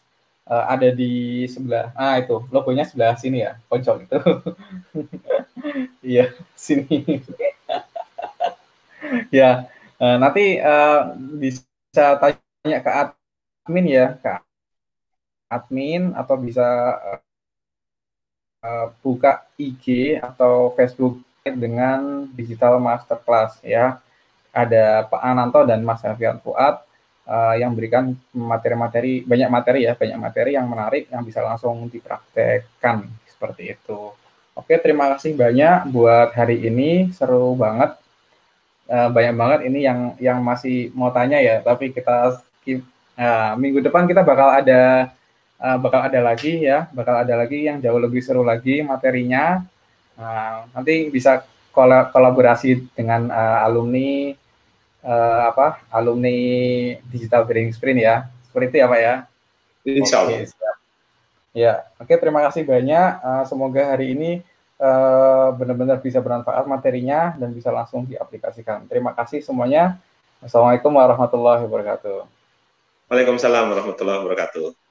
uh, ada di sebelah ah itu logonya sebelah sini ya pojok itu. Iya sini. Ya uh, nanti uh, bisa tanya ke admin ya ke admin atau bisa uh, buka IG atau Facebook dengan digital masterclass ya. Ada Pak Ananto dan Mas Alfian Fuad uh, yang berikan materi-materi banyak materi ya banyak materi yang menarik yang bisa langsung dipraktekkan seperti itu. Oke terima kasih banyak buat hari ini seru banget. Uh, banyak banget ini yang yang masih mau tanya ya tapi kita uh, minggu depan kita bakal ada uh, bakal ada lagi ya bakal ada lagi yang jauh lebih seru lagi materinya. Uh, nanti bisa kolaborasi dengan uh, alumni uh, apa alumni digital branding sprint ya. Seperti itu ya pak ya? Insya Allah. ya oke terima kasih banyak. Uh, semoga hari ini uh, benar-benar bisa bermanfaat materinya dan bisa langsung diaplikasikan. Terima kasih semuanya. Assalamualaikum warahmatullahi wabarakatuh. Waalaikumsalam warahmatullahi wabarakatuh